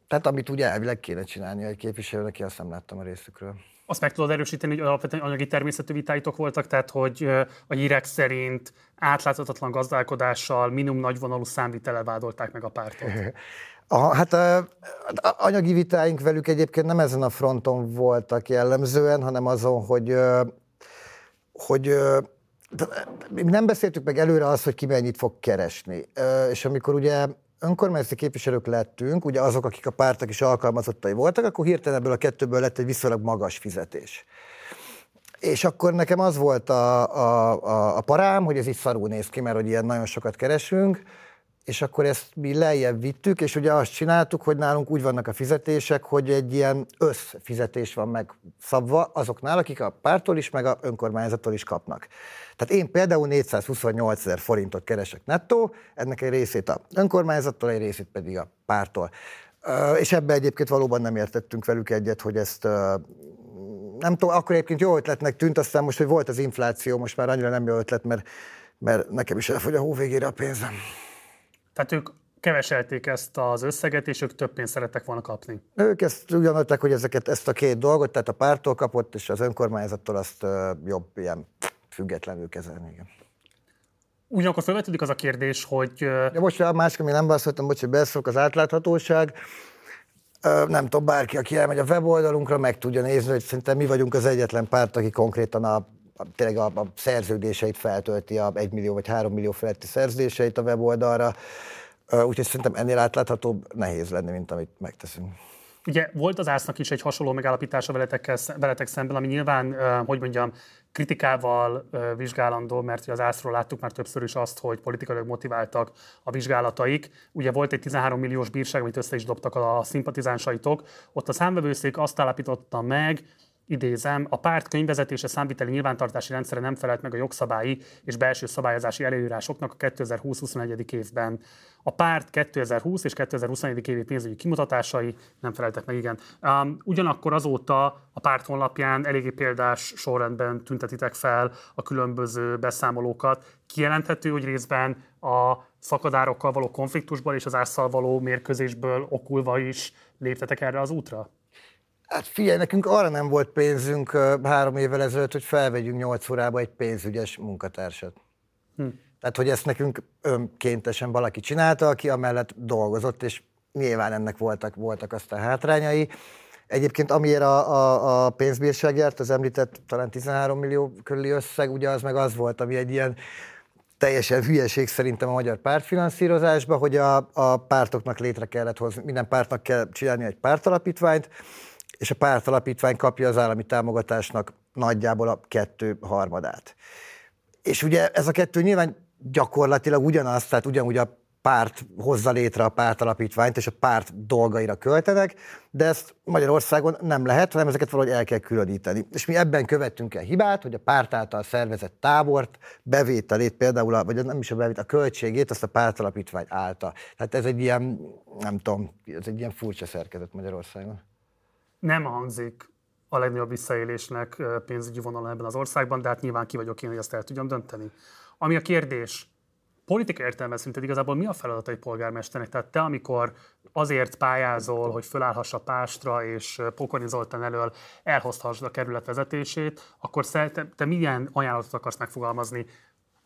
Tehát amit ugye elvileg kéne csinálni egy képviselőnek, azt nem láttam a részükről. Azt meg tudod erősíteni, hogy alapvetően anyagi természetű vitáitok voltak, tehát hogy a hírek szerint átláthatatlan gazdálkodással, minimum nagyvonalú számvitele vádolták meg a pártot. Aha, hát a, a, anyagi vitáink velük egyébként nem ezen a fronton voltak jellemzően, hanem azon, hogy, hogy nem beszéltük meg előre azt, hogy ki mennyit fog keresni. És amikor ugye önkormányzati képviselők lettünk, ugye azok, akik a pártak is alkalmazottai voltak, akkor hirtelen ebből a kettőből lett egy viszonylag magas fizetés. És akkor nekem az volt a, a, a, a parám, hogy ez így szarú néz ki, mert hogy ilyen nagyon sokat keresünk, és akkor ezt mi lejjebb vittük, és ugye azt csináltuk, hogy nálunk úgy vannak a fizetések, hogy egy ilyen összfizetés van meg szabva azoknál, akik a pártól is, meg a önkormányzattól is kapnak. Tehát én például 428 ezer forintot keresek nettó, ennek egy részét a önkormányzattól, egy részét pedig a pártól. És ebbe egyébként valóban nem értettünk velük egyet, hogy ezt nem tudom, akkor egyébként jó ötletnek tűnt, aztán most, hogy volt az infláció, most már annyira nem jó ötlet, mert, mert nekem is elfogy a hó végére a pénzem. Tehát ők keveselték ezt az összeget, és ők több pénzt szerettek volna kapni. Ők ezt ugyanadták, hogy ezeket, ezt a két dolgot, tehát a pártól kapott, és az önkormányzattól azt jobb ilyen függetlenül kezelni. Igen. Ugyanakkor felvetődik az a kérdés, hogy... De most a másik, ami nem beszéltem, bocs, hogy beszélok, az átláthatóság. nem tudom, bárki, aki elmegy a weboldalunkra, meg tudja nézni, hogy szerintem mi vagyunk az egyetlen párt, aki konkrétan a tényleg a, a szerződéseit feltölti, a 1 millió vagy 3 millió feletti szerződéseit a weboldalra. Úgyhogy szerintem ennél átláthatóbb nehéz lenni, mint amit megteszünk. Ugye volt az ásznak is egy hasonló megállapítása veletek, szemben, ami nyilván, hogy mondjam, kritikával vizsgálandó, mert az ászról láttuk már többször is azt, hogy politikailag motiváltak a vizsgálataik. Ugye volt egy 13 milliós bírság, amit össze is dobtak a szimpatizánsaitok. Ott a számvevőszék azt állapította meg, idézem, a párt könyvezetése számviteli nyilvántartási rendszere nem felelt meg a jogszabályi és belső szabályozási előírásoknak a 2020-21. évben. A párt 2020 és 2021. évi pénzügyi kimutatásai nem feleltek meg, igen. Um, ugyanakkor azóta a párt honlapján eléggé példás sorrendben tüntetitek fel a különböző beszámolókat. Kijelenthető, hogy részben a szakadárokkal való konfliktusból és az ásszal való mérkőzésből okulva is léptetek erre az útra? Hát figyelj, nekünk arra nem volt pénzünk három évvel ezelőtt, hogy felvegyünk nyolc órába egy pénzügyes munkatársat. Hm. Tehát, hogy ezt nekünk önkéntesen valaki csinálta, aki amellett dolgozott, és nyilván ennek voltak, voltak aztán hátrányai. Egyébként amiért a, a, a pénzbírság járt, az említett talán 13 millió körüli összeg, ugye az meg az volt, ami egy ilyen teljesen hülyeség szerintem a magyar pártfinanszírozásban, hogy a, a pártoknak létre kellett hozni, minden pártnak kell csinálni egy pártalapítványt, és a pártalapítvány kapja az állami támogatásnak nagyjából a kettő harmadát. És ugye ez a kettő nyilván gyakorlatilag ugyanaz, tehát ugyanúgy a párt hozza létre a pártalapítványt, és a párt dolgaira költenek, de ezt Magyarországon nem lehet, hanem ezeket valahogy el kell különíteni. És mi ebben követtünk el hibát, hogy a párt által szervezett tábort, bevételét például, vagy nem is a bevét, a költségét, azt a pártalapítvány állta. Tehát ez egy ilyen, nem tudom, ez egy ilyen furcsa szerkezet Magyarországon nem hangzik a legnagyobb visszaélésnek pénzügyi vonalon ebben az országban, de hát nyilván ki vagyok én, hogy ezt el tudjam dönteni. Ami a kérdés, politika értelme szerinted igazából mi a feladat egy polgármesternek? Tehát te, amikor azért pályázol, hogy fölállhass a pástra, és Pokorni Zoltán elől elhozhassd a kerület vezetését, akkor te, te milyen ajánlatot akarsz megfogalmazni?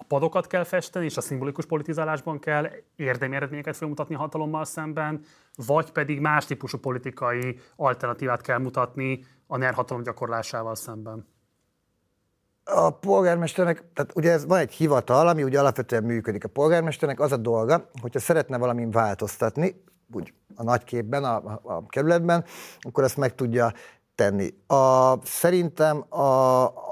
A padokat kell festeni, és a szimbolikus politizálásban kell érdemi eredményeket felmutatni a hatalommal szemben, vagy pedig más típusú politikai alternatívát kell mutatni a NER hatalom gyakorlásával szemben? A polgármesternek, tehát ugye ez van egy hivatal, ami ugye alapvetően működik. A polgármesternek az a dolga, hogyha szeretne valamin változtatni, úgy a nagyképben, a, a, a kerületben, akkor ezt meg tudja tenni. A, szerintem, a,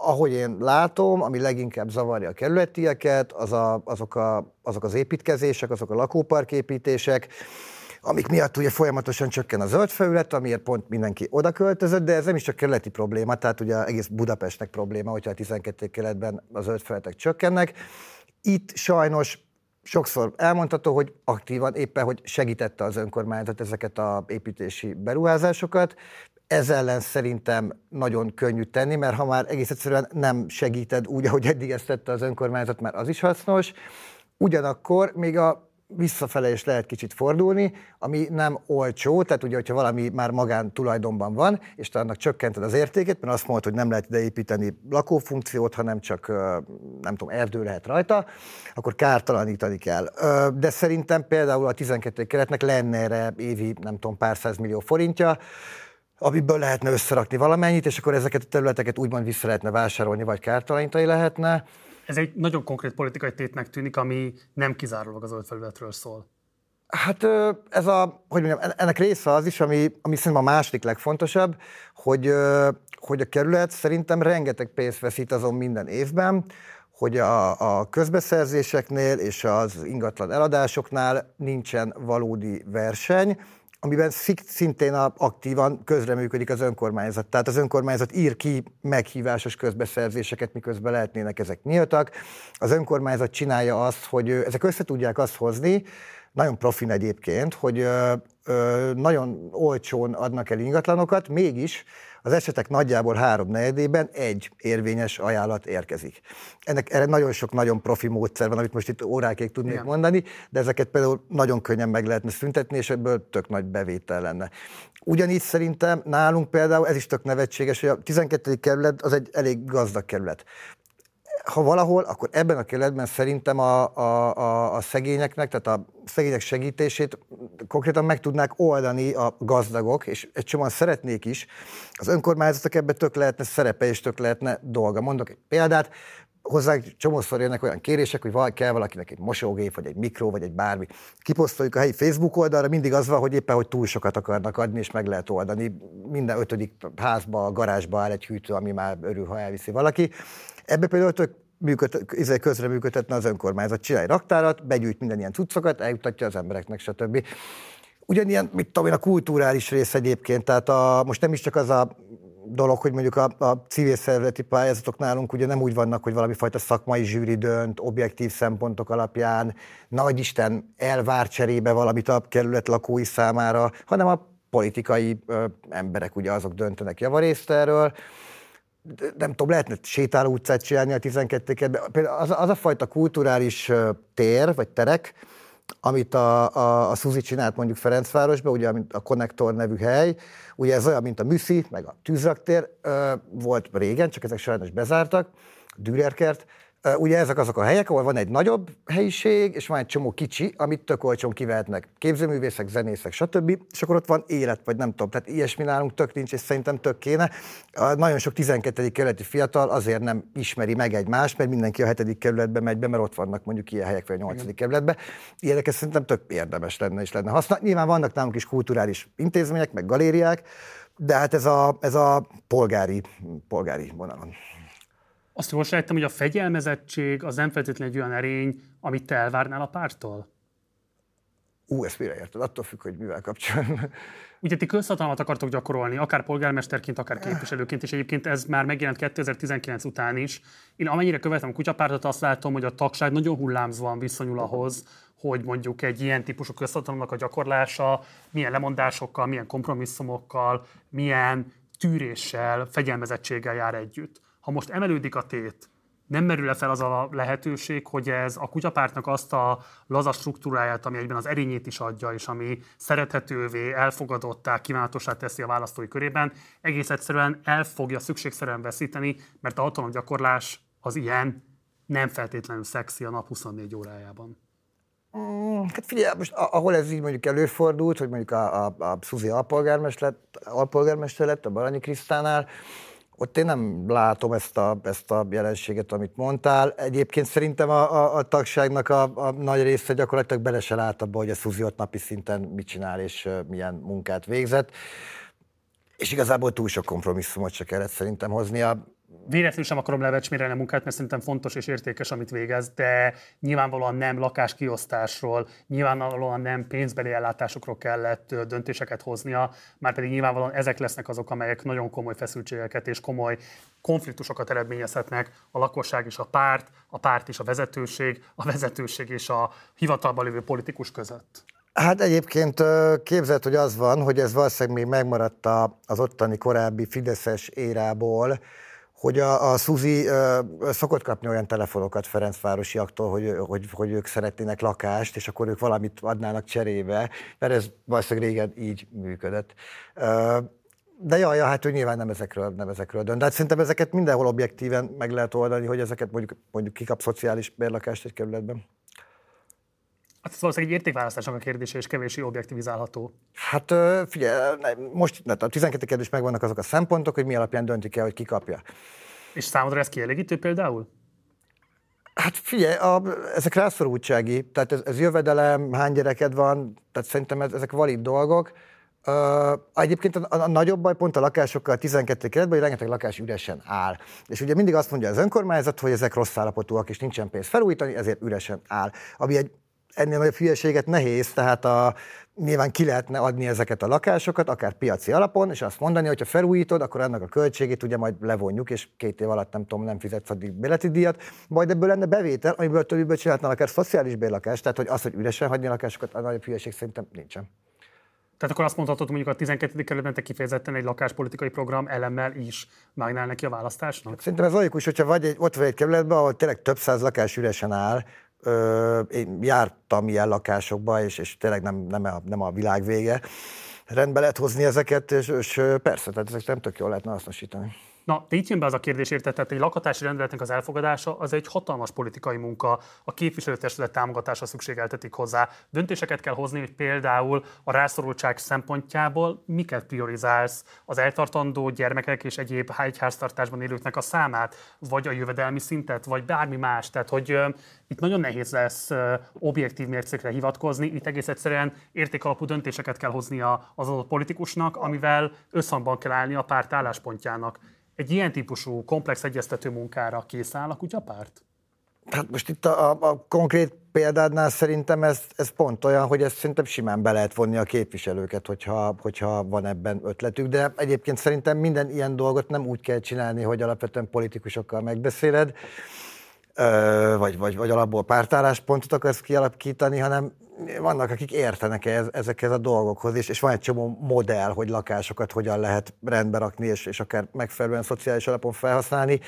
ahogy én látom, ami leginkább zavarja a kerületieket, az a, azok, a, azok az építkezések, azok a lakóparképítések, amik miatt ugye folyamatosan csökken a zöld felület, amiért pont mindenki oda költözött, de ez nem is csak kerületi probléma, tehát ugye egész Budapestnek probléma, hogyha a 12 keletben a zöld felületek csökkennek. Itt sajnos sokszor elmondható, hogy aktívan éppen, hogy segítette az önkormányzat ezeket a építési beruházásokat, ez ellen szerintem nagyon könnyű tenni, mert ha már egész egyszerűen nem segíted úgy, ahogy eddig ezt tette az önkormányzat, mert az is hasznos. Ugyanakkor még a visszafele is lehet kicsit fordulni, ami nem olcsó, tehát ugye, hogyha valami már magán tulajdonban van, és te annak csökkented az értékét, mert azt mondod, hogy nem lehet ide építeni lakófunkciót, hanem csak, nem tudom, erdő lehet rajta, akkor kártalanítani kell. De szerintem például a 12 keretnek lenne erre évi, nem tudom, pár millió forintja, amiből lehetne összerakni valamennyit, és akkor ezeket a területeket úgymond vissza lehetne vásárolni, vagy kártalanítani lehetne. Ez egy nagyon konkrét politikai tétnek tűnik, ami nem kizárólag az zöld felületről szól. Hát ez a, hogy mondjam, ennek része az is, ami, ami szerintem a második legfontosabb, hogy, hogy a kerület szerintem rengeteg pénzt veszít azon minden évben, hogy a, a közbeszerzéseknél és az ingatlan eladásoknál nincsen valódi verseny, amiben szintén aktívan közreműködik az önkormányzat. Tehát az önkormányzat ír ki meghívásos közbeszerzéseket, miközben lehetnének ezek nyíltak. Az önkormányzat csinálja azt, hogy ezek össze tudják azt hozni, nagyon profin egyébként, hogy nagyon olcsón adnak el ingatlanokat, mégis az esetek nagyjából három negyedében egy érvényes ajánlat érkezik. Ennek erre nagyon sok nagyon profi módszer van, amit most itt órákig tudnék Igen. mondani, de ezeket például nagyon könnyen meg lehetne szüntetni, és ebből tök nagy bevétel lenne. Ugyanígy szerintem nálunk például ez is tök nevetséges, hogy a 12. kerület az egy elég gazdag kerület ha valahol, akkor ebben a kerületben szerintem a, a, a, a szegényeknek, tehát a szegények segítését konkrétan meg tudnák oldani a gazdagok, és egy csomóan szeretnék is. Az önkormányzatok ebben tök lehetne szerepe, és tök lehetne dolga. Mondok egy példát, hozzánk csomószor jönnek olyan kérések, hogy val- kell valakinek egy mosógép, vagy egy mikró, vagy egy bármi. Kiposztoljuk a helyi Facebook oldalra, mindig az van, hogy éppen, hogy túl sokat akarnak adni, és meg lehet oldani. Minden ötödik házba, garázsba áll egy hűtő, ami már örül, ha elviszi valaki. Ebbe például tök működ, izé közre működtetne az önkormányzat. Csinálj raktárat, begyűjt minden ilyen cuccokat, eljutatja az embereknek, stb. Ugyanilyen, mit tudom én, a kulturális rész egyébként, tehát a, most nem is csak az a dolog, hogy mondjuk a, a civil szervezeti pályázatok nálunk ugye nem úgy vannak, hogy valami fajta szakmai zsűri dönt, objektív szempontok alapján, nagy Isten elvár cserébe valamit a kerület lakói számára, hanem a politikai ö, emberek ugye azok döntenek javarészt erről. Nem tudom, lehetne sétáló utcát csinálni a 12 kerületben. Például az, az a fajta kulturális tér, vagy terek, amit a, a, a Suzi csinált mondjuk Ferencvárosban, ugye a Connector nevű hely, ugye ez olyan, mint a Műszi, meg a Tűzraktér, volt régen, csak ezek sajnos bezártak, Dürerkert, Ugye ezek azok a helyek, ahol van egy nagyobb helyiség, és van egy csomó kicsi, amit tök olcsón kivehetnek képzőművészek, zenészek, stb. És akkor ott van élet, vagy nem tudom. Tehát ilyesmi nálunk tök nincs, és szerintem tök kéne. Nagyon sok 12. kerületi fiatal azért nem ismeri meg egymást, mert mindenki a 7. kerületbe megy be, mert ott vannak mondjuk ilyen helyek, vagy a 8. kerületbe. Ilyeneket szerintem tök érdemes lenne és lenne használni. Nyilván vannak nálunk is kulturális intézmények, meg galériák, de hát ez a, ez a polgári, polgári vonalon. Azt jól sejtem, hogy a fegyelmezettség az nem feltétlenül egy olyan erény, amit te elvárnál a pártól? Ú, ezt mire érted? Attól függ, hogy mivel kapcsolatban. Ugye ti közhatalmat akartok gyakorolni, akár polgármesterként, akár képviselőként, és egyébként ez már megjelent 2019 után is. Én amennyire követem a kutyapártot, azt látom, hogy a tagság nagyon hullámzóan viszonyul ahhoz, hogy mondjuk egy ilyen típusú közhatalomnak a gyakorlása milyen lemondásokkal, milyen kompromisszumokkal, milyen tűréssel, fegyelmezettséggel jár együtt ha most emelődik a tét, nem merül-e fel az a lehetőség, hogy ez a kutyapártnak azt a laza struktúráját, ami egyben az erényét is adja, és ami szerethetővé, elfogadottá, kívánatosá teszi a választói körében, egész egyszerűen el fogja szükségszerűen veszíteni, mert a hatalomgyakorlás az ilyen nem feltétlenül szexi a nap 24 órájában. Mm, hát figyelj, most ahol ez így mondjuk előfordult, hogy mondjuk a, a, a Szuzi alpolgármester lett, alpolgármester lett a Baranyi Krisztánál, ott én nem látom ezt a, ezt a jelenséget, amit mondtál. Egyébként szerintem a, a, a tagságnak a, a nagy része gyakorlatilag bele se lát abba, hogy a Szuzi ott napi szinten mit csinál és milyen munkát végzett. És igazából túl sok kompromisszumot se kellett szerintem hoznia véletlenül sem akarom levecsmérelni a munkát, mert szerintem fontos és értékes, amit végez, de nyilvánvalóan nem lakáskiosztásról, nyilvánvalóan nem pénzbeli ellátásokról kellett döntéseket hoznia, már pedig nyilvánvalóan ezek lesznek azok, amelyek nagyon komoly feszültségeket és komoly konfliktusokat eredményezhetnek a lakosság és a párt, a párt és a vezetőség, a vezetőség és a hivatalban lévő politikus között. Hát egyébként képzelt, hogy az van, hogy ez valószínűleg még megmaradt az ottani korábbi Fideszes érából, hogy a, a Suzi uh, szokott kapni olyan telefonokat Ferencvárosiaktól, hogy, hogy, hogy ők szeretnének lakást, és akkor ők valamit adnának cserébe, mert ez valószínűleg régen így működött. Uh, de jaj, ja, hát ő nyilván nem ezekről, nem ezekről dönt. De hát szerintem ezeket mindenhol objektíven meg lehet oldani, hogy ezeket mondjuk, mondjuk kikap szociális bérlakást egy kerületben. Hát ez valószínűleg egy értékválasztásnak a kérdése, és kevéssé objektivizálható. Hát figyelj, most a 12 kérdés megvannak azok a szempontok, hogy mi alapján döntik el, hogy ki kapja. És számodra ez kielégítő például? Hát figyelj, a, ezek rászorultsági, tehát ez, ez jövedelem, hány gyereked van, tehát szerintem ez, ezek valid dolgok. Uh, egyébként a, a, a nagyobb baj pont a lakásokkal, a 12 keretben, hogy rengeteg lakás üresen áll. És ugye mindig azt mondja az önkormányzat, hogy ezek rossz állapotúak, és nincsen pénz felújítani, ezért üresen áll. Ami egy ennél nagyobb hülyeséget nehéz, tehát a, nyilván ki lehetne adni ezeket a lakásokat, akár piaci alapon, és azt mondani, hogy ha felújítod, akkor annak a költségét ugye majd levonjuk, és két év alatt nem tudom, nem fizetsz addig béleti díjat, majd ebből lenne bevétel, amiből többiből csinálhatnak akár szociális bérlakást, tehát hogy az, hogy üresen hagyni a lakásokat, a nagyobb hülyeség szerintem nincsen. Tehát akkor azt mondhatod, mondjuk a 12. kerületben te kifejezetten egy lakáspolitikai program elemmel is vágnál neki a választásnak? Szerintem ez logikus, hogyha vagy egy, ott vagy egy kerületben, ahol tényleg több száz lakás üresen áll, Ö, én jártam ilyen lakásokba, és, és tényleg nem, nem, a, nem a világ vége. Rendbe lehet hozni ezeket, és, és persze, tehát ezeket nem tök jól lehetne hasznosítani. Na, de itt jön be az a kérdés, érted, tehát egy lakhatási rendeletnek az elfogadása az egy hatalmas politikai munka, a képviselőtestület támogatása szükségeltetik hozzá. Döntéseket kell hozni, hogy például a rászorultság szempontjából miket priorizálsz, az eltartandó gyermekek és egyéb egyháztartásban élőknek a számát, vagy a jövedelmi szintet, vagy bármi más. Tehát, hogy itt nagyon nehéz lesz objektív mércékre hivatkozni, itt egész egyszerűen értékalapú döntéseket kell hoznia az adott politikusnak, amivel összhangban kell állni a párt álláspontjának. Egy ilyen típusú komplex egyeztető munkára kész áll a kutyapárt? Hát most itt a, a, a konkrét példádnál szerintem ez, ez pont olyan, hogy ezt szerintem simán be lehet vonni a képviselőket, hogyha, hogyha van ebben ötletük, de egyébként szerintem minden ilyen dolgot nem úgy kell csinálni, hogy alapvetően politikusokkal megbeszéled, vagy, vagy, vagy alapból pártálláspontot akarsz kialakítani, hanem vannak, akik értenek ez, ezekhez a dolgokhoz, és, és van egy csomó modell, hogy lakásokat hogyan lehet rendbe rakni, és, és akár megfelelően szociális alapon felhasználni.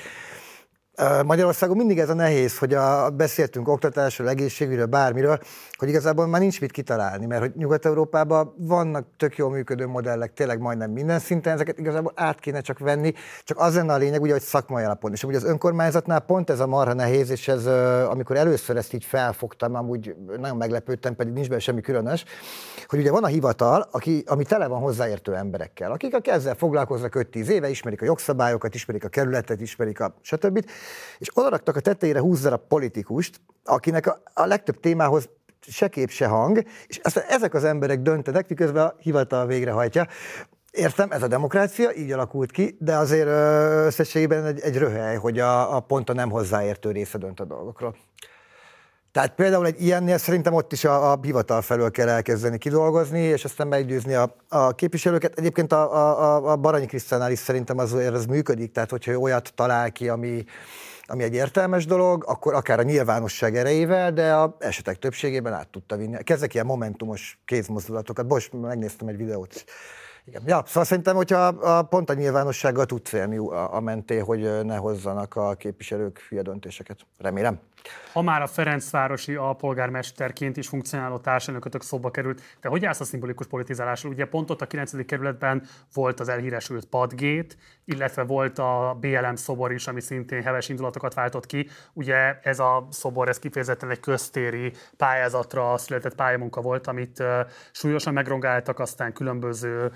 Magyarországon mindig ez a nehéz, hogy a, beszéltünk oktatásról, egészségügyről, bármiről, hogy igazából már nincs mit kitalálni, mert hogy Nyugat-Európában vannak tök jól működő modellek, tényleg majdnem minden szinten, ezeket igazából át kéne csak venni, csak az lenne a lényeg, ugye, hogy szakmai alapon. És ugye az önkormányzatnál pont ez a marha nehéz, és ez, amikor először ezt így felfogtam, amúgy nagyon meglepődtem, pedig nincs benne semmi különös, hogy ugye van a hivatal, aki, ami tele van hozzáértő emberekkel, akik a ezzel foglalkoznak 5-10 éve, ismerik a jogszabályokat, ismerik a kerületet, ismerik a stb. És oda raktak a tetejére 20 a politikust, akinek a, a legtöbb témához se kép, se hang, és aztán ezek az emberek döntenek, miközben a hivatal végrehajtja. Értem, ez a demokrácia, így alakult ki, de azért összességében egy, egy röhely, hogy a, a pont a nem hozzáértő része dönt a dolgokról. Tehát például egy ilyennél szerintem ott is a, a hivatal felől kell elkezdeni kidolgozni, és aztán meggyőzni a, a képviselőket. Egyébként a, a, a Baranyi Krisztánál is szerintem az, az működik, tehát hogyha olyat talál ki, ami, ami egy értelmes dolog, akkor akár a nyilvánosság erejével, de a esetek többségében át tudta vinni. Kezdek ilyen momentumos kézmozdulatokat. Most megnéztem egy videót, igen. Ja, szóval szerintem, hogyha a, pont a nyilvánossággal tudsz élni a, a menté, hogy ne hozzanak a képviselők hülye döntéseket. Remélem. Ha már a Ferencvárosi alpolgármesterként is funkcionáló társelnökötök szóba került, de hogy állsz a szimbolikus politizálásról? Ugye pont ott a 9. kerületben volt az elhíresült padgét, illetve volt a BLM szobor is, ami szintén heves indulatokat váltott ki. Ugye ez a szobor, ez kifejezetten egy köztéri pályázatra született pályamunka volt, amit súlyosan megrongáltak, aztán különböző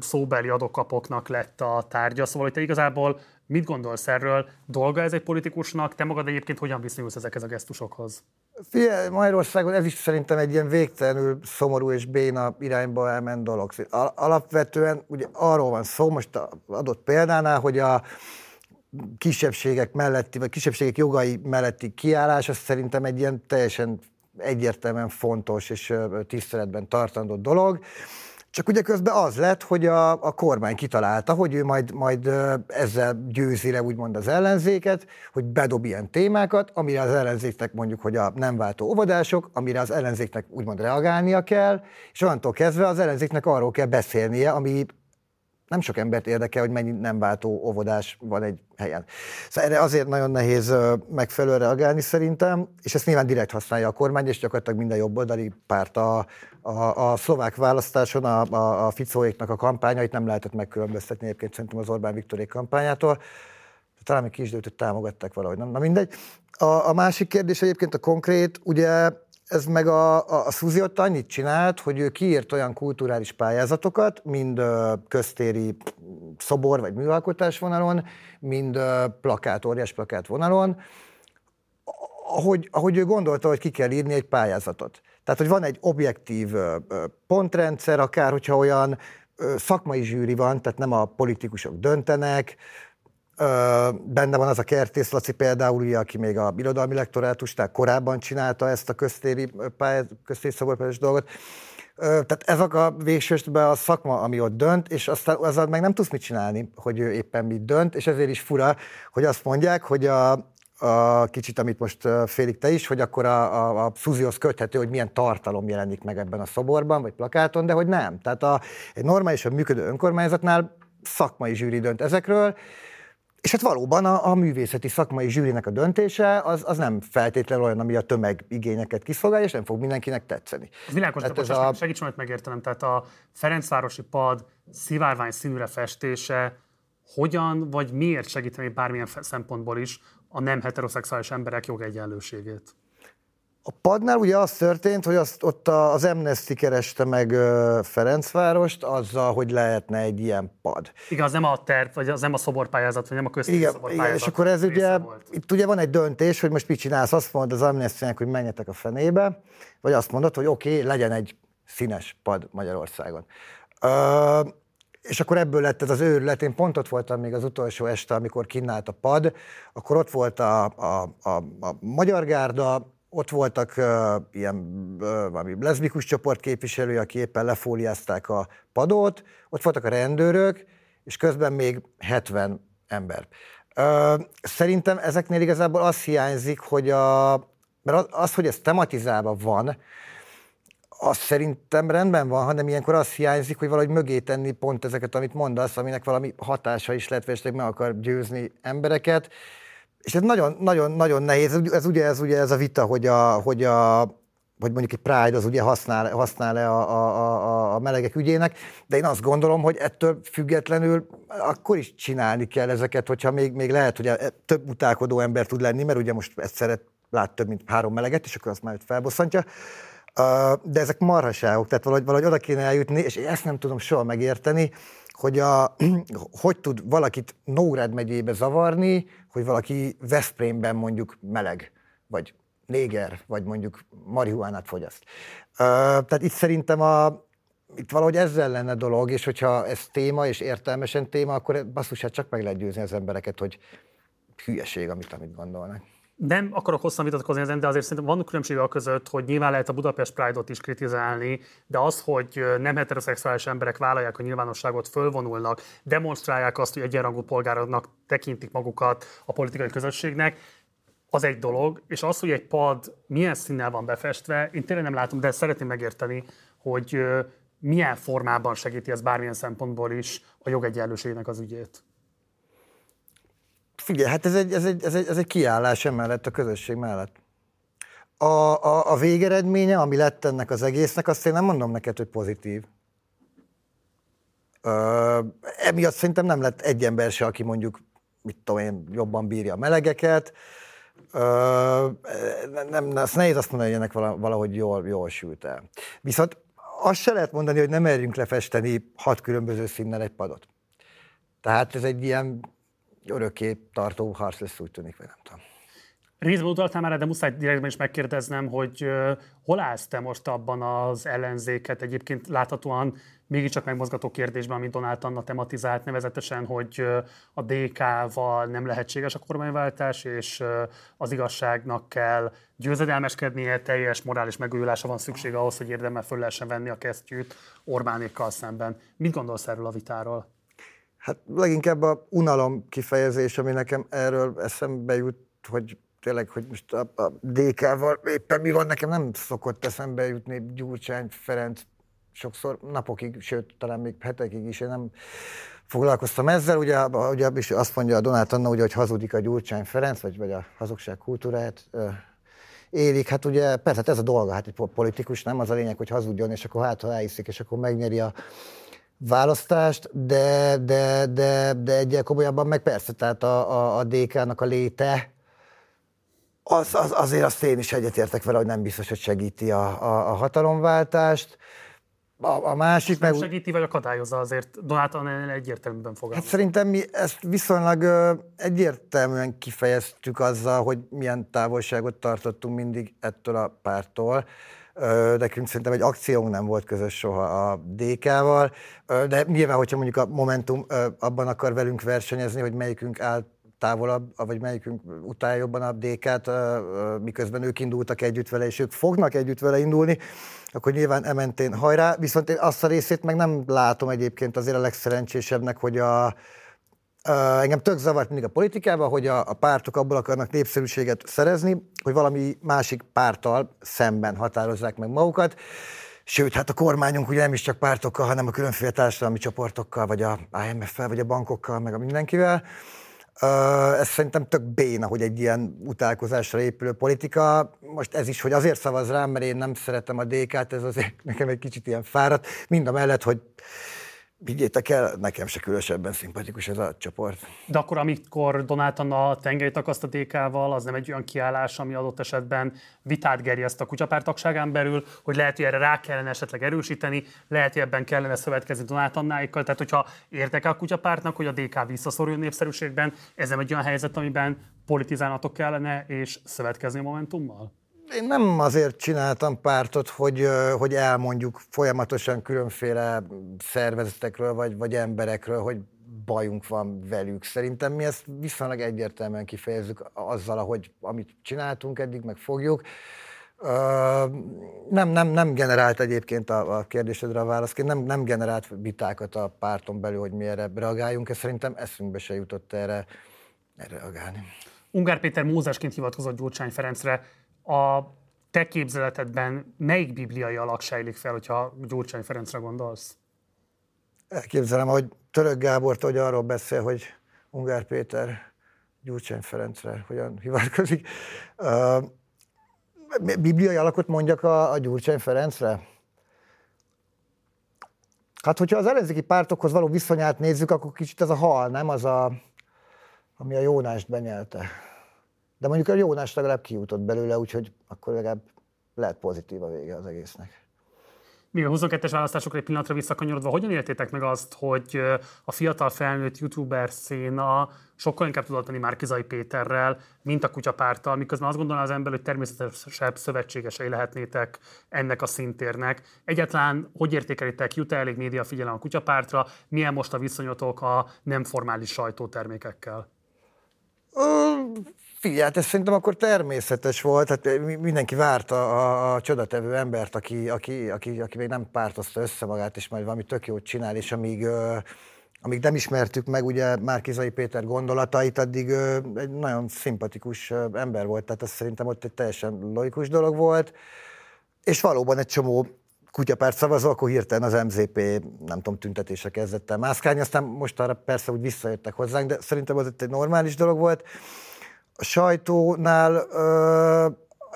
szóbeli adokapoknak lett a tárgya. Szóval, hogy te igazából Mit gondolsz erről? Dolga ez egy politikusnak? Te magad egyébként hogyan viszonyulsz ezekhez a gesztusokhoz? Figyelj, Magyarországon ez is szerintem egy ilyen végtelenül szomorú és béna irányba elment dolog. Alapvetően ugye arról van szó, most adott példánál, hogy a kisebbségek melletti, vagy kisebbségek jogai melletti kiállás, az szerintem egy ilyen teljesen egyértelműen fontos és tiszteletben tartandó dolog. Csak ugye közben az lett, hogy a, a kormány kitalálta, hogy ő majd, majd ezzel győzi le úgymond az ellenzéket, hogy bedob ilyen témákat, amire az ellenzéknek mondjuk, hogy a nem váltó óvodások, amire az ellenzéknek úgymond reagálnia kell, és onnantól kezdve az ellenzéknek arról kell beszélnie, ami nem sok embert érdekel, hogy mennyi nem váltó óvodás van egy helyen. Szóval erre azért nagyon nehéz megfelelően reagálni szerintem, és ezt nyilván direkt használja a kormány, és gyakorlatilag minden jobboldali párt a, a, a szlovák választáson a, a, a Ficóéknak a kampányait nem lehetett megkülönböztetni egyébként szerintem az Orbán Viktorék kampányától. Talán még ki hogy támogatták valahogy, nem? Na mindegy. A, a másik kérdés egyébként a konkrét, ugye ez meg a, a, a Suzy ott annyit csinált, hogy ő kiírt olyan kulturális pályázatokat, mind ö, köztéri szobor vagy műalkotás vonalon, mind ö, plakát, óriás plakát vonalon, ahogy, ahogy ő gondolta, hogy ki kell írni egy pályázatot. Tehát, hogy van egy objektív ö, pontrendszer, akár hogyha olyan szakmai zsűri van, tehát nem a politikusok döntenek, benne van az a Kertész Laci például, ugye, aki még a birodalmi lektorátustál korábban csinálta ezt a köztéri, köztéri szoborpályás dolgot. Tehát ez a végsőstben a szakma, ami ott dönt, és aztán azzal meg nem tudsz mit csinálni, hogy ő éppen mit dönt, és ezért is fura, hogy azt mondják, hogy a, a kicsit, amit most félig te is, hogy akkor a, a, a fúzióhoz köthető, hogy milyen tartalom jelenik meg ebben a szoborban, vagy plakáton, de hogy nem. Tehát a, egy normálisan működő önkormányzatnál szakmai zsűri dönt ezekről, és hát valóban a, a művészeti szakmai zsűrinek a döntése az, az nem feltétlenül olyan, ami a tömeg igényeket kiszolgálja, és nem fog mindenkinek tetszeni. Ez világos, de ez a... segíts meg megértenem. Tehát a Ferencvárosi pad szivárvány színűre festése hogyan vagy miért segíteni bármilyen szempontból is a nem heteroszexuális emberek jogegyenlőségét? A padnál ugye az történt, hogy azt, ott az Amnesty kereste meg Ferencvárost azzal, hogy lehetne egy ilyen pad. Igen, az nem a terv, vagy az nem a szoborpályázat, vagy nem a köztes igen, szoborpályázat. Igen, és akkor ez ugye, volt. itt ugye van egy döntés, hogy most mit csinálsz, azt mondod az amnesty hogy menjetek a fenébe, vagy azt mondod, hogy oké, okay, legyen egy színes pad Magyarországon. Uh, és akkor ebből lett ez az őrület. Én pont ott voltam még az utolsó este, amikor kinállt a pad, akkor ott volt a, a, a, a Magyar Gárda, ott voltak uh, ilyen uh, valami leszbikus csoport képviselői, aki éppen lefóliázták a padot, ott voltak a rendőrök, és közben még 70 ember. Uh, szerintem ezeknél igazából az hiányzik, hogy a, mert az, hogy ez tematizálva van, az szerintem rendben van, hanem ilyenkor az hiányzik, hogy valahogy mögé tenni pont ezeket, amit mondasz, aminek valami hatása is lehet, vagy meg akar győzni embereket. És ez nagyon, nagyon, nagyon nehéz. Ez ugye ez, ugye ez a vita, hogy a, hogy a hogy mondjuk egy Pride az ugye használ, használ-e a, a, a, a melegek ügyének, de én azt gondolom, hogy ettől függetlenül akkor is csinálni kell ezeket, hogyha még, még lehet, hogy több utálkodó ember tud lenni, mert ugye most ezt szeret, lát több, mint három meleget, és akkor azt már felbosszantja. De ezek marhaságok, tehát valahogy, valahogy oda kéne eljutni, és ezt nem tudom soha megérteni, hogy a, hogy tud valakit Nógrád megyébe zavarni, hogy valaki Veszprémben mondjuk meleg, vagy néger, vagy mondjuk marihuánát fogyaszt. Tehát itt szerintem a, itt valahogy ezzel lenne dolog, és hogyha ez téma, és értelmesen téma, akkor basszus, hát csak meg lehet győzni az embereket, hogy hülyeség, amit, amit gondolnak nem akarok hosszan vitatkozni ezen, de azért szerintem van különbség a között, hogy nyilván lehet a Budapest Pride-ot is kritizálni, de az, hogy nem heteroszexuális emberek vállalják a nyilvánosságot, fölvonulnak, demonstrálják azt, hogy egyenrangú polgároknak tekintik magukat a politikai közösségnek, az egy dolog, és az, hogy egy pad milyen színnel van befestve, én tényleg nem látom, de szeretném megérteni, hogy milyen formában segíti ez bármilyen szempontból is a jogegyenlőségnek az ügyét. Figyelj, hát ez egy, ez egy, ez egy, ez egy kiállás emellett, a közösség mellett. A, a, a végeredménye, ami lett ennek az egésznek, azt én nem mondom neked, hogy pozitív. Ö, emiatt szerintem nem lett egy ember se, aki mondjuk, mit tudom én, jobban bírja a melegeket. Ö, nem, azt nehéz azt mondani, hogy ennek valahogy jól, jól sült el. Viszont azt se lehet mondani, hogy nem merjünk lefesteni hat különböző színnel egy padot. Tehát ez egy ilyen örökké tartó harc lesz, úgy tűnik, vagy nem tudom. Részben utaltál már, de muszáj direktben is megkérdeznem, hogy hol állsz te most abban az ellenzéket? Egyébként láthatóan mégiscsak megmozgató kérdésben, amit Donát Anna tematizált, nevezetesen, hogy a DK-val nem lehetséges a kormányváltás, és az igazságnak kell győzedelmeskednie, teljes morális megújulása van szükség ahhoz, hogy érdemel föl lehessen venni a kesztyűt Orbánékkal szemben. Mit gondolsz erről a vitáról? Hát leginkább a unalom kifejezés, ami nekem erről eszembe jut, hogy tényleg, hogy most a, a DK-val éppen mi van, nekem nem szokott eszembe jutni Gyurcsány Ferenc sokszor napokig, sőt, talán még hetekig is, én nem foglalkoztam ezzel, ugye, ugye is azt mondja a Donát Anna, ugye, hogy hazudik a Gyurcsány Ferenc, vagy, vagy a hazugság kultúráját élik, hát ugye persze hát ez a dolga, hát egy politikus nem? Az a lényeg, hogy hazudjon, és akkor hát ha elhiszik, és akkor megnyeri a választást, de, de, de, de egyel komolyabban meg persze, tehát a, a, a DK-nak a léte, az, az, azért azt én is egyetértek vele, hogy nem biztos, hogy segíti a, a, a hatalomváltást. A, a másik meg... segíti, vagy akadályozza azért? Donáltal egyértelműen fogalmaz. Hát szerintem mi ezt viszonylag ö, egyértelműen kifejeztük azzal, hogy milyen távolságot tartottunk mindig ettől a pártól nekünk szerintem egy akciónk nem volt közös soha a DK-val, de nyilván, hogyha mondjuk a Momentum abban akar velünk versenyezni, hogy melyikünk áll távolabb, vagy melyikünk utálja jobban a DK-t, miközben ők indultak együtt vele, és ők fognak együtt vele indulni, akkor nyilván ementén hajrá, viszont én azt a részét meg nem látom egyébként azért a legszerencsésebbnek, hogy a, engem tök zavart mindig a politikában, hogy a, a pártok abból akarnak népszerűséget szerezni, hogy valami másik párttal szemben határozzák meg magukat. Sőt, hát a kormányunk ugye nem is csak pártokkal, hanem a különféle társadalmi csoportokkal, vagy a IMF-fel, vagy a bankokkal, meg a mindenkivel. Ez szerintem tök béna, hogy egy ilyen utálkozásra épülő politika. Most ez is, hogy azért szavaz rám, mert én nem szeretem a DK-t, ez azért nekem egy kicsit ilyen fáradt. Mind a mellett, hogy vigyétek el, nekem se különösebben szimpatikus ez a csoport. De akkor, amikor Donát Anna tengelyt akaszt a DK-val, az nem egy olyan kiállás, ami adott esetben vitát gerjeszt a kutyapártagságán belül, hogy lehet, hogy erre rá kellene esetleg erősíteni, lehet, hogy ebben kellene szövetkezni Donát Annáikkal. Tehát, hogyha értek a kutyapártnak, hogy a DK visszaszoruljon népszerűségben, ez nem egy olyan helyzet, amiben politizálnatok kellene és szövetkezni a Momentummal? Én nem azért csináltam pártot, hogy, hogy elmondjuk folyamatosan különféle szervezetekről vagy, vagy emberekről, hogy bajunk van velük. Szerintem mi ezt viszonylag egyértelműen kifejezzük azzal, ahogy amit csináltunk eddig, meg fogjuk. nem, nem, nem generált egyébként a, a kérdésedre a válaszként, nem, nem generált vitákat a párton belül, hogy mi erre reagáljunk, és szerintem eszünkbe se jutott erre, erre reagálni. Ungár Péter Mózesként hivatkozott Gyurcsány Ferencre a te képzeletedben melyik bibliai alak sejlik fel, hogyha Gyurcsány Ferencre gondolsz? Elképzelem, hogy Török Gábor, hogy arról beszél, hogy Ungár Péter Gyurcsány Ferencre hogyan hivatkozik. Uh, bibliai alakot mondjak a, a Gyurcsány Ferencre? Hát, hogyha az ellenzéki pártokhoz való viszonyát nézzük, akkor kicsit ez a hal, nem az a, ami a Jónást benyelte. De mondjuk a Jónás legalább kijutott belőle, úgyhogy akkor legalább lehet pozitív a vége az egésznek. Mi a 22-es választásokra egy pillanatra visszakanyarodva, hogyan értétek meg azt, hogy a fiatal felnőtt youtuber széna sokkal inkább tudott tenni Márkizai Péterrel, mint a kutyapárttal, miközben azt gondolná az ember, hogy természetesebb szövetségesei lehetnétek ennek a szintérnek. Egyáltalán hogy értékelitek, jut-e elég média figyelem a kutyapártra, milyen most a viszonyotok a nem formális sajtótermékekkel? Figyelj, hát ez szerintem akkor természetes volt, hát mindenki várta a, a csodatevő embert, aki, aki, aki, aki még nem pártozta össze magát, és majd valami tök jót csinál, és amíg, amíg nem ismertük meg ugye Márkizai Péter gondolatait, addig egy nagyon szimpatikus ember volt, tehát ez szerintem ott egy teljesen logikus dolog volt, és valóban egy csomó kutyapárt szavazó, akkor hirtelen az MZP, nem tudom, tüntetése kezdett el mászkálni, aztán most arra persze úgy visszajöttek hozzánk, de szerintem az egy normális dolog volt. A sajtónál ö,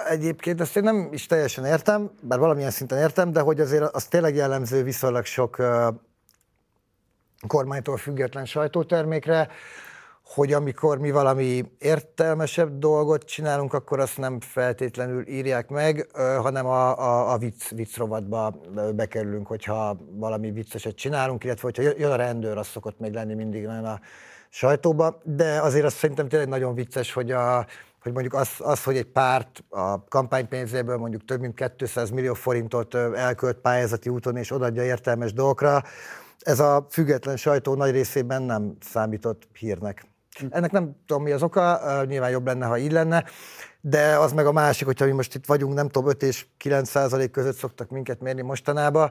egyébként ezt én nem is teljesen értem, bár valamilyen szinten értem, de hogy azért az tényleg jellemző viszonylag sok ö, kormánytól független sajtótermékre, hogy amikor mi valami értelmesebb dolgot csinálunk, akkor azt nem feltétlenül írják meg, hanem a, a, a vicc, vicc rovatba bekerülünk, hogyha valami vicceset csinálunk, illetve hogyha jön a rendőr, az szokott még lenni mindig nagyon a sajtóba, de azért azt szerintem tényleg nagyon vicces, hogy a, hogy mondjuk az, az, hogy egy párt a kampánypénzéből mondjuk több mint 200 millió forintot elkölt pályázati úton és odaadja értelmes dolgokra, ez a független sajtó nagy részében nem számított hírnek. Ennek nem tudom, mi az oka, nyilván jobb lenne, ha így lenne, de az meg a másik, hogyha mi most itt vagyunk, nem tudom, 5 és 9 százalék között szoktak minket mérni mostanában,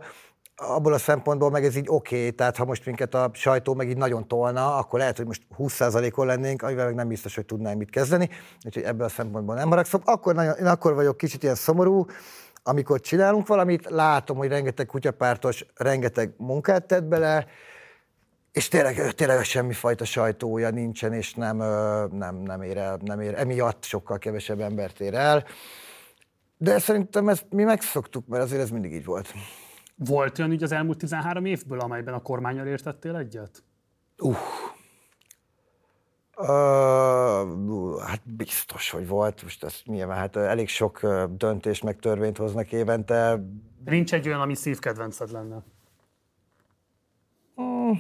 abból a szempontból meg ez így oké, okay, tehát ha most minket a sajtó meg így nagyon tolna, akkor lehet, hogy most 20%-on lennénk, amivel meg nem biztos, hogy tudnánk mit kezdeni, úgyhogy ebből a szempontból nem haragszom. Akkor, nagyon, én akkor vagyok kicsit ilyen szomorú, amikor csinálunk valamit, látom, hogy rengeteg kutyapártos rengeteg munkát tett bele, és tényleg, tényleg semmifajta sajtója nincsen, és nem, nem, nem, ér el, nem ér, emiatt sokkal kevesebb embert ér el. De szerintem ezt mi megszoktuk, mert azért ez mindig így volt. Volt olyan ügy az elmúlt 13 évből, amelyben a kormányal értettél egyet? Uh. Uh, hát biztos, hogy volt. Most ez nyilván hát elég sok döntés meg törvényt hoznak évente. Nincs egy olyan, ami szívkedvenced lenne? Mm.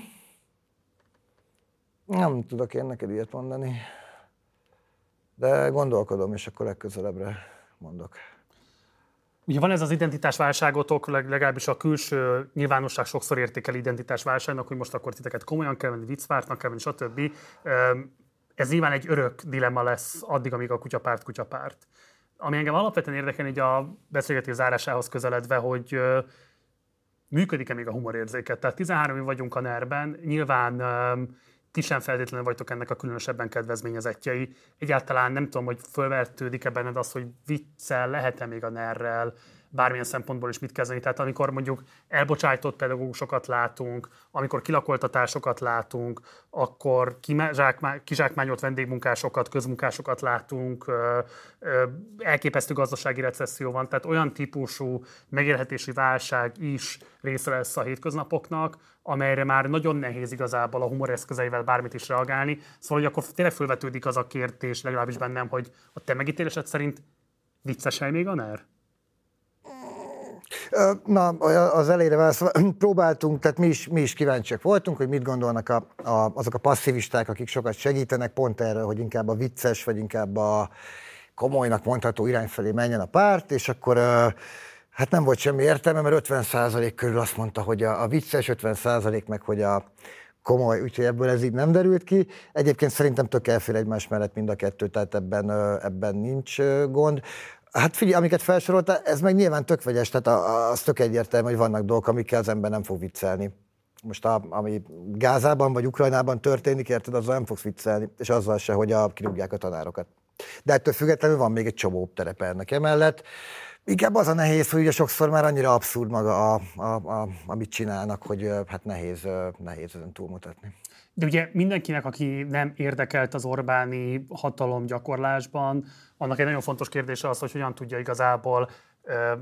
Nem tudok én neked ilyet mondani. De gondolkodom, és akkor legközelebbre mondok. Ugye van ez az identitásválságotok, legalábbis a külső nyilvánosság sokszor értékel identitásválságnak, hogy most akkor titeket komolyan kell venni, viccpártnak kell venni, stb. Ez nyilván egy örök dilemma lesz addig, amíg a kutyapárt kutyapárt. Ami engem alapvetően érdekel így a beszélgetés zárásához közeledve, hogy működik-e még a humorérzéket. Tehát 13 év vagyunk a NER-ben, nyilván ti sem feltétlenül vagytok ennek a különösebben Egyáltalán nem tudom, hogy fölvertődik-e benned az, hogy viccel lehet-e még a nerrel, bármilyen szempontból is mit kezdeni. Tehát amikor mondjuk elbocsájtott pedagógusokat látunk, amikor kilakoltatásokat látunk, akkor kizsákmányolt vendégmunkásokat, közmunkásokat látunk, elképesztő gazdasági recesszió van, tehát olyan típusú megélhetési válság is része lesz a hétköznapoknak, amelyre már nagyon nehéz igazából a humor eszközeivel bármit is reagálni. Szóval, hogy akkor tényleg felvetődik az a kérdés, legalábbis bennem, hogy a te megítélésed szerint vicces még a NER? Na, az elére válaszol, próbáltunk, tehát mi is, mi is kíváncsiak voltunk, hogy mit gondolnak a, a, azok a passzivisták, akik sokat segítenek, pont erre, hogy inkább a vicces, vagy inkább a komolynak mondható irány felé menjen a párt, és akkor hát nem volt semmi értelme, mert 50% körül azt mondta, hogy a, a vicces, 50% meg, hogy a komoly, úgyhogy ebből ez így nem derült ki. Egyébként szerintem tök elfér egymás mellett mind a kettő, tehát ebben, ebben nincs gond. Hát figyelj, amiket felsorolta, ez meg nyilván tök vegyes, tehát az tök egyértelmű, hogy vannak dolgok, amikkel az ember nem fog viccelni. Most a, ami Gázában vagy Ukrajnában történik, érted, azzal nem fogsz viccelni, és azzal se, hogy a, kirúgják a tanárokat. De ettől függetlenül van még egy csomó terepe ennek emellett. Inkább az a nehéz, hogy ugye sokszor már annyira abszurd maga, a, a, a, amit csinálnak, hogy hát nehéz, nehéz ezen túlmutatni. De ugye mindenkinek, aki nem érdekelt az Orbáni hatalom gyakorlásban, annak egy nagyon fontos kérdése az, hogy hogyan tudja igazából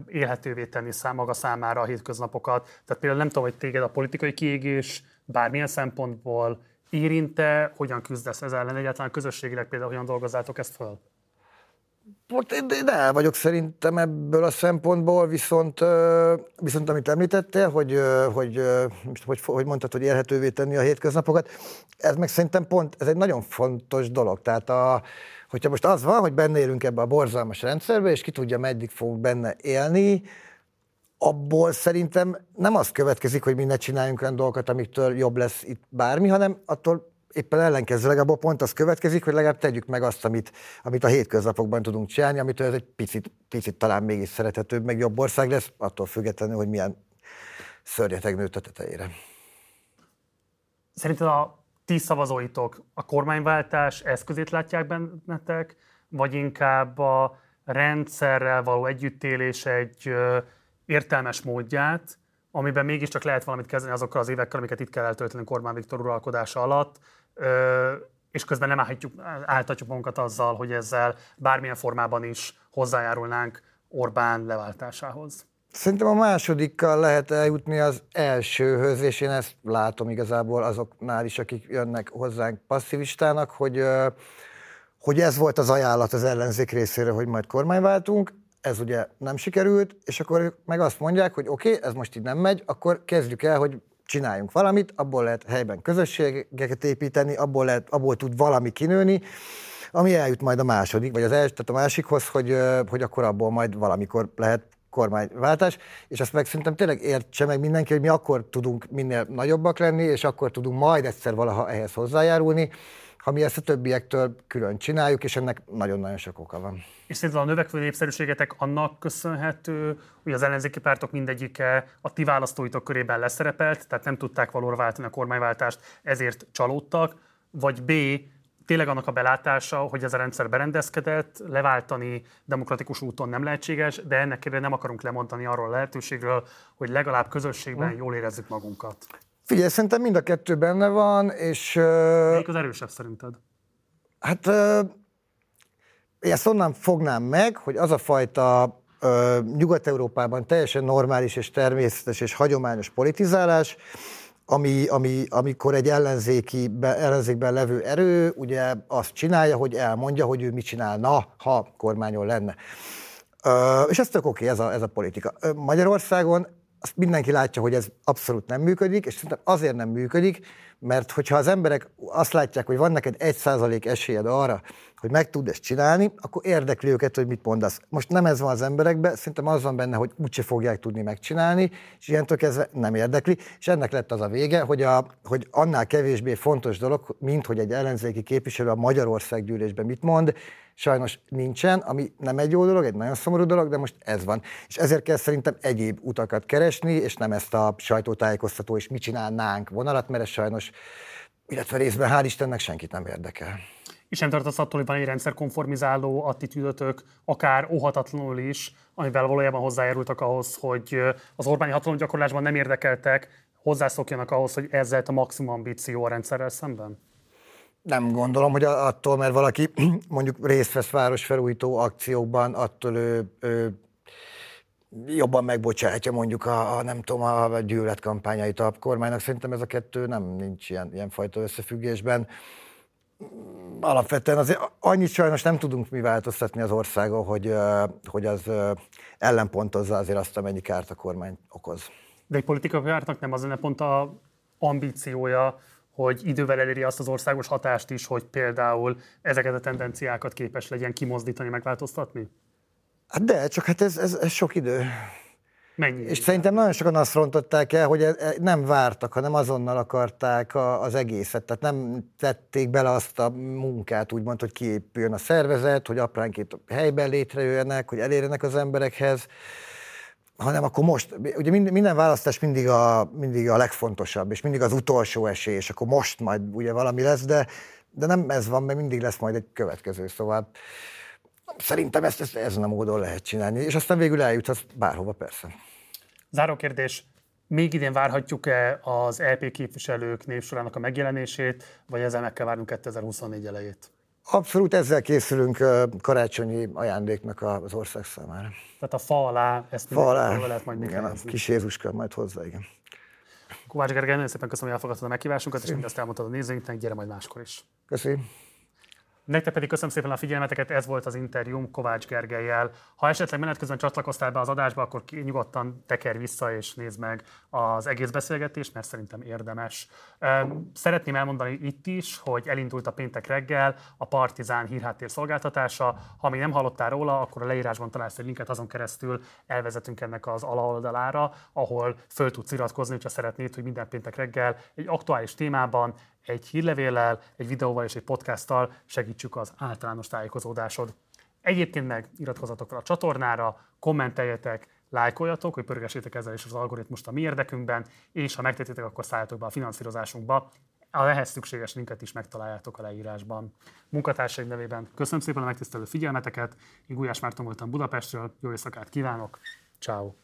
élhetővé tenni szám, maga számára a hétköznapokat. Tehát például nem tudom, hogy téged a politikai kiégés bármilyen szempontból érinte, hogyan küzdesz ez ellen, egyáltalán közösségileg például hogyan dolgozzátok ezt föl? Én, el vagyok szerintem ebből a szempontból, viszont, viszont amit említettél, hogy, hogy, hogy, hogy mondtad, hogy érhetővé tenni a hétköznapokat, ez meg szerintem pont, ez egy nagyon fontos dolog. Tehát a, hogyha most az van, hogy benne élünk ebbe a borzalmas rendszerbe, és ki tudja, meddig fogunk benne élni, abból szerintem nem az következik, hogy mi ne csináljunk olyan dolgokat, amiktől jobb lesz itt bármi, hanem attól éppen ellenkezőleg abból pont az következik, hogy legalább tegyük meg azt, amit, amit a hétköznapokban tudunk csinálni, amitől ez egy picit, picit talán mégis szerethetőbb, meg jobb ország lesz, attól függetlenül, hogy milyen szörnyeteg nőtt a tetejére. Szerinted a ti szavazóitok a kormányváltás eszközét látják bennetek, vagy inkább a rendszerrel való együttélés egy értelmes módját, amiben mégiscsak lehet valamit kezdeni azokkal az évekkel, amiket itt kell eltölteni Kormány Viktor uralkodása alatt, és közben nem állhatjuk, álltatjuk magunkat azzal, hogy ezzel bármilyen formában is hozzájárulnánk Orbán leváltásához. Szerintem a másodikkal lehet eljutni az elsőhöz, és én ezt látom igazából azoknál is, akik jönnek hozzánk passzivistának, hogy, hogy ez volt az ajánlat az ellenzék részéről, hogy majd kormányváltunk, ez ugye nem sikerült, és akkor meg azt mondják, hogy oké, okay, ez most így nem megy, akkor kezdjük el, hogy csináljunk valamit, abból lehet helyben közösségeket építeni, abból, lehet, abból tud valami kinőni, ami eljut majd a második, vagy az első, tehát a másikhoz, hogy, hogy akkor abból majd valamikor lehet kormányváltás, és azt meg szerintem tényleg értse meg mindenki, hogy mi akkor tudunk minél nagyobbak lenni, és akkor tudunk majd egyszer valaha ehhez hozzájárulni, ha mi ezt a többiektől külön csináljuk, és ennek nagyon-nagyon sok oka van. És szerintem a növekvő népszerűségetek annak köszönhető, hogy az ellenzéki pártok mindegyike a ti választóitok körében leszerepelt, tehát nem tudták valóra váltani a kormányváltást, ezért csalódtak, vagy B, tényleg annak a belátása, hogy ez a rendszer berendezkedett, leváltani demokratikus úton nem lehetséges, de ennek nem akarunk lemondani arról a lehetőségről, hogy legalább közösségben hm. jól érezzük magunkat. Figyelj, szerintem mind a kettő benne van, és... Melyik az erősebb szerinted? Hát ezt onnan fognám meg, hogy az a fajta Nyugat-Európában teljesen normális és természetes és hagyományos politizálás, ami, ami, amikor egy ellenzéki, ellenzékben levő erő ugye azt csinálja, hogy elmondja, hogy ő mit csinálna, ha kormányon lenne. és ez tök oké, ez a, ez a politika. Magyarországon azt mindenki látja, hogy ez abszolút nem működik, és szerintem azért nem működik, mert hogyha az emberek azt látják, hogy van neked egy százalék esélyed arra, hogy meg tud ezt csinálni, akkor érdekli őket, hogy mit mondasz. Most nem ez van az emberekben, szerintem az van benne, hogy úgyse fogják tudni megcsinálni, és ilyentől kezdve nem érdekli, és ennek lett az a vége, hogy, a, hogy annál kevésbé fontos dolog, mint hogy egy ellenzéki képviselő a Magyarország gyűlésben mit mond, sajnos nincsen, ami nem egy jó dolog, egy nagyon szomorú dolog, de most ez van. És ezért kell szerintem egyéb utakat keresni, és nem ezt a sajtótájékoztató és mit csinálnánk vonalat, mert ez sajnos, illetve részben hál' Istennek senkit nem érdekel. és nem tartasz attól, hogy van egy rendszerkonformizáló attitűdötök, akár óhatatlanul is, amivel valójában hozzájárultak ahhoz, hogy az Orbáni hatalomgyakorlásban nem érdekeltek, hozzászokjanak ahhoz, hogy ezzel a maximum ambíció a rendszerrel szemben? Nem gondolom, hogy attól, mert valaki mondjuk részt vesz városfelújító akciókban, attól ő, ő jobban megbocsátja mondjuk a, a nem tudom, a gyűlöletkampányait a kormánynak. Szerintem ez a kettő nem nincs ilyen, ilyen fajta összefüggésben. Alapvetően azért annyit sajnos nem tudunk mi változtatni az országon, hogy, hogy az ellenpontozza azért azt, amennyi kárt a kormány okoz. De egy politikai pártnak nem az lenne pont a ambíciója, hogy idővel eléri azt az országos hatást is, hogy például ezeket a tendenciákat képes legyen kimozdítani, megváltoztatni? Hát de, csak hát ez, ez, ez sok idő. Mennyi? És szerintem nagyon sokan azt rontották el, hogy e, e, nem vártak, hanem azonnal akarták az egészet. Tehát nem tették bele azt a munkát, úgymond, hogy kiépüljön a szervezet, hogy apránként helyben létrejöjjenek, hogy elérjenek az emberekhez hanem akkor most, ugye minden választás mindig a, mindig a legfontosabb, és mindig az utolsó esély, és akkor most majd ugye valami lesz, de, de nem ez van, mert mindig lesz majd egy következő, szóval szerintem ezt, ezt ezen a módon lehet csinálni, és aztán végül eljuthatsz bárhova persze. Záró kérdés, még idén várhatjuk-e az LP e képviselők névsorának a megjelenését, vagy ezzel meg kell várnunk 2024 elejét? Abszolút ezzel készülünk karácsonyi ajándéknak az ország számára. Tehát a fa alá ezt fa alá. lehet majd még igen, a kis Jézuska majd hozzá, igen. Kovács Gergely, nagyon szépen köszönöm, hogy elfogadtad a meghívásunkat, és mindezt elmondtad a nézőinknek, gyere majd máskor is. Köszönöm. Nektek pedig köszönöm szépen a figyelmeteket, ez volt az interjúm Kovács Gergelyel. Ha esetleg menet közben csatlakoztál be az adásba, akkor nyugodtan teker vissza és nézd meg az egész beszélgetést, mert szerintem érdemes. Szeretném elmondani itt is, hogy elindult a péntek reggel a Partizán hírháttér szolgáltatása. Ha még nem hallottál róla, akkor a leírásban találsz egy linket, azon keresztül elvezetünk ennek az alaoldalára, ahol föl tudsz iratkozni, ha szeretnéd, hogy minden péntek reggel egy aktuális témában egy hírlevéllel, egy videóval és egy podcasttal segítsük az általános tájékozódásod. Egyébként meg iratkozzatok fel a csatornára, kommenteljetek, lájkoljatok, hogy pörgessétek ezzel is az algoritmust a mi érdekünkben, és ha megtetitek, akkor szálljatok be a finanszírozásunkba. A ehhez szükséges linket is megtaláljátok a leírásban. Munkatársaim nevében köszönöm szépen a megtisztelő figyelmeteket, én Gulyás Márton voltam Budapestről, jó éjszakát kívánok, ciao.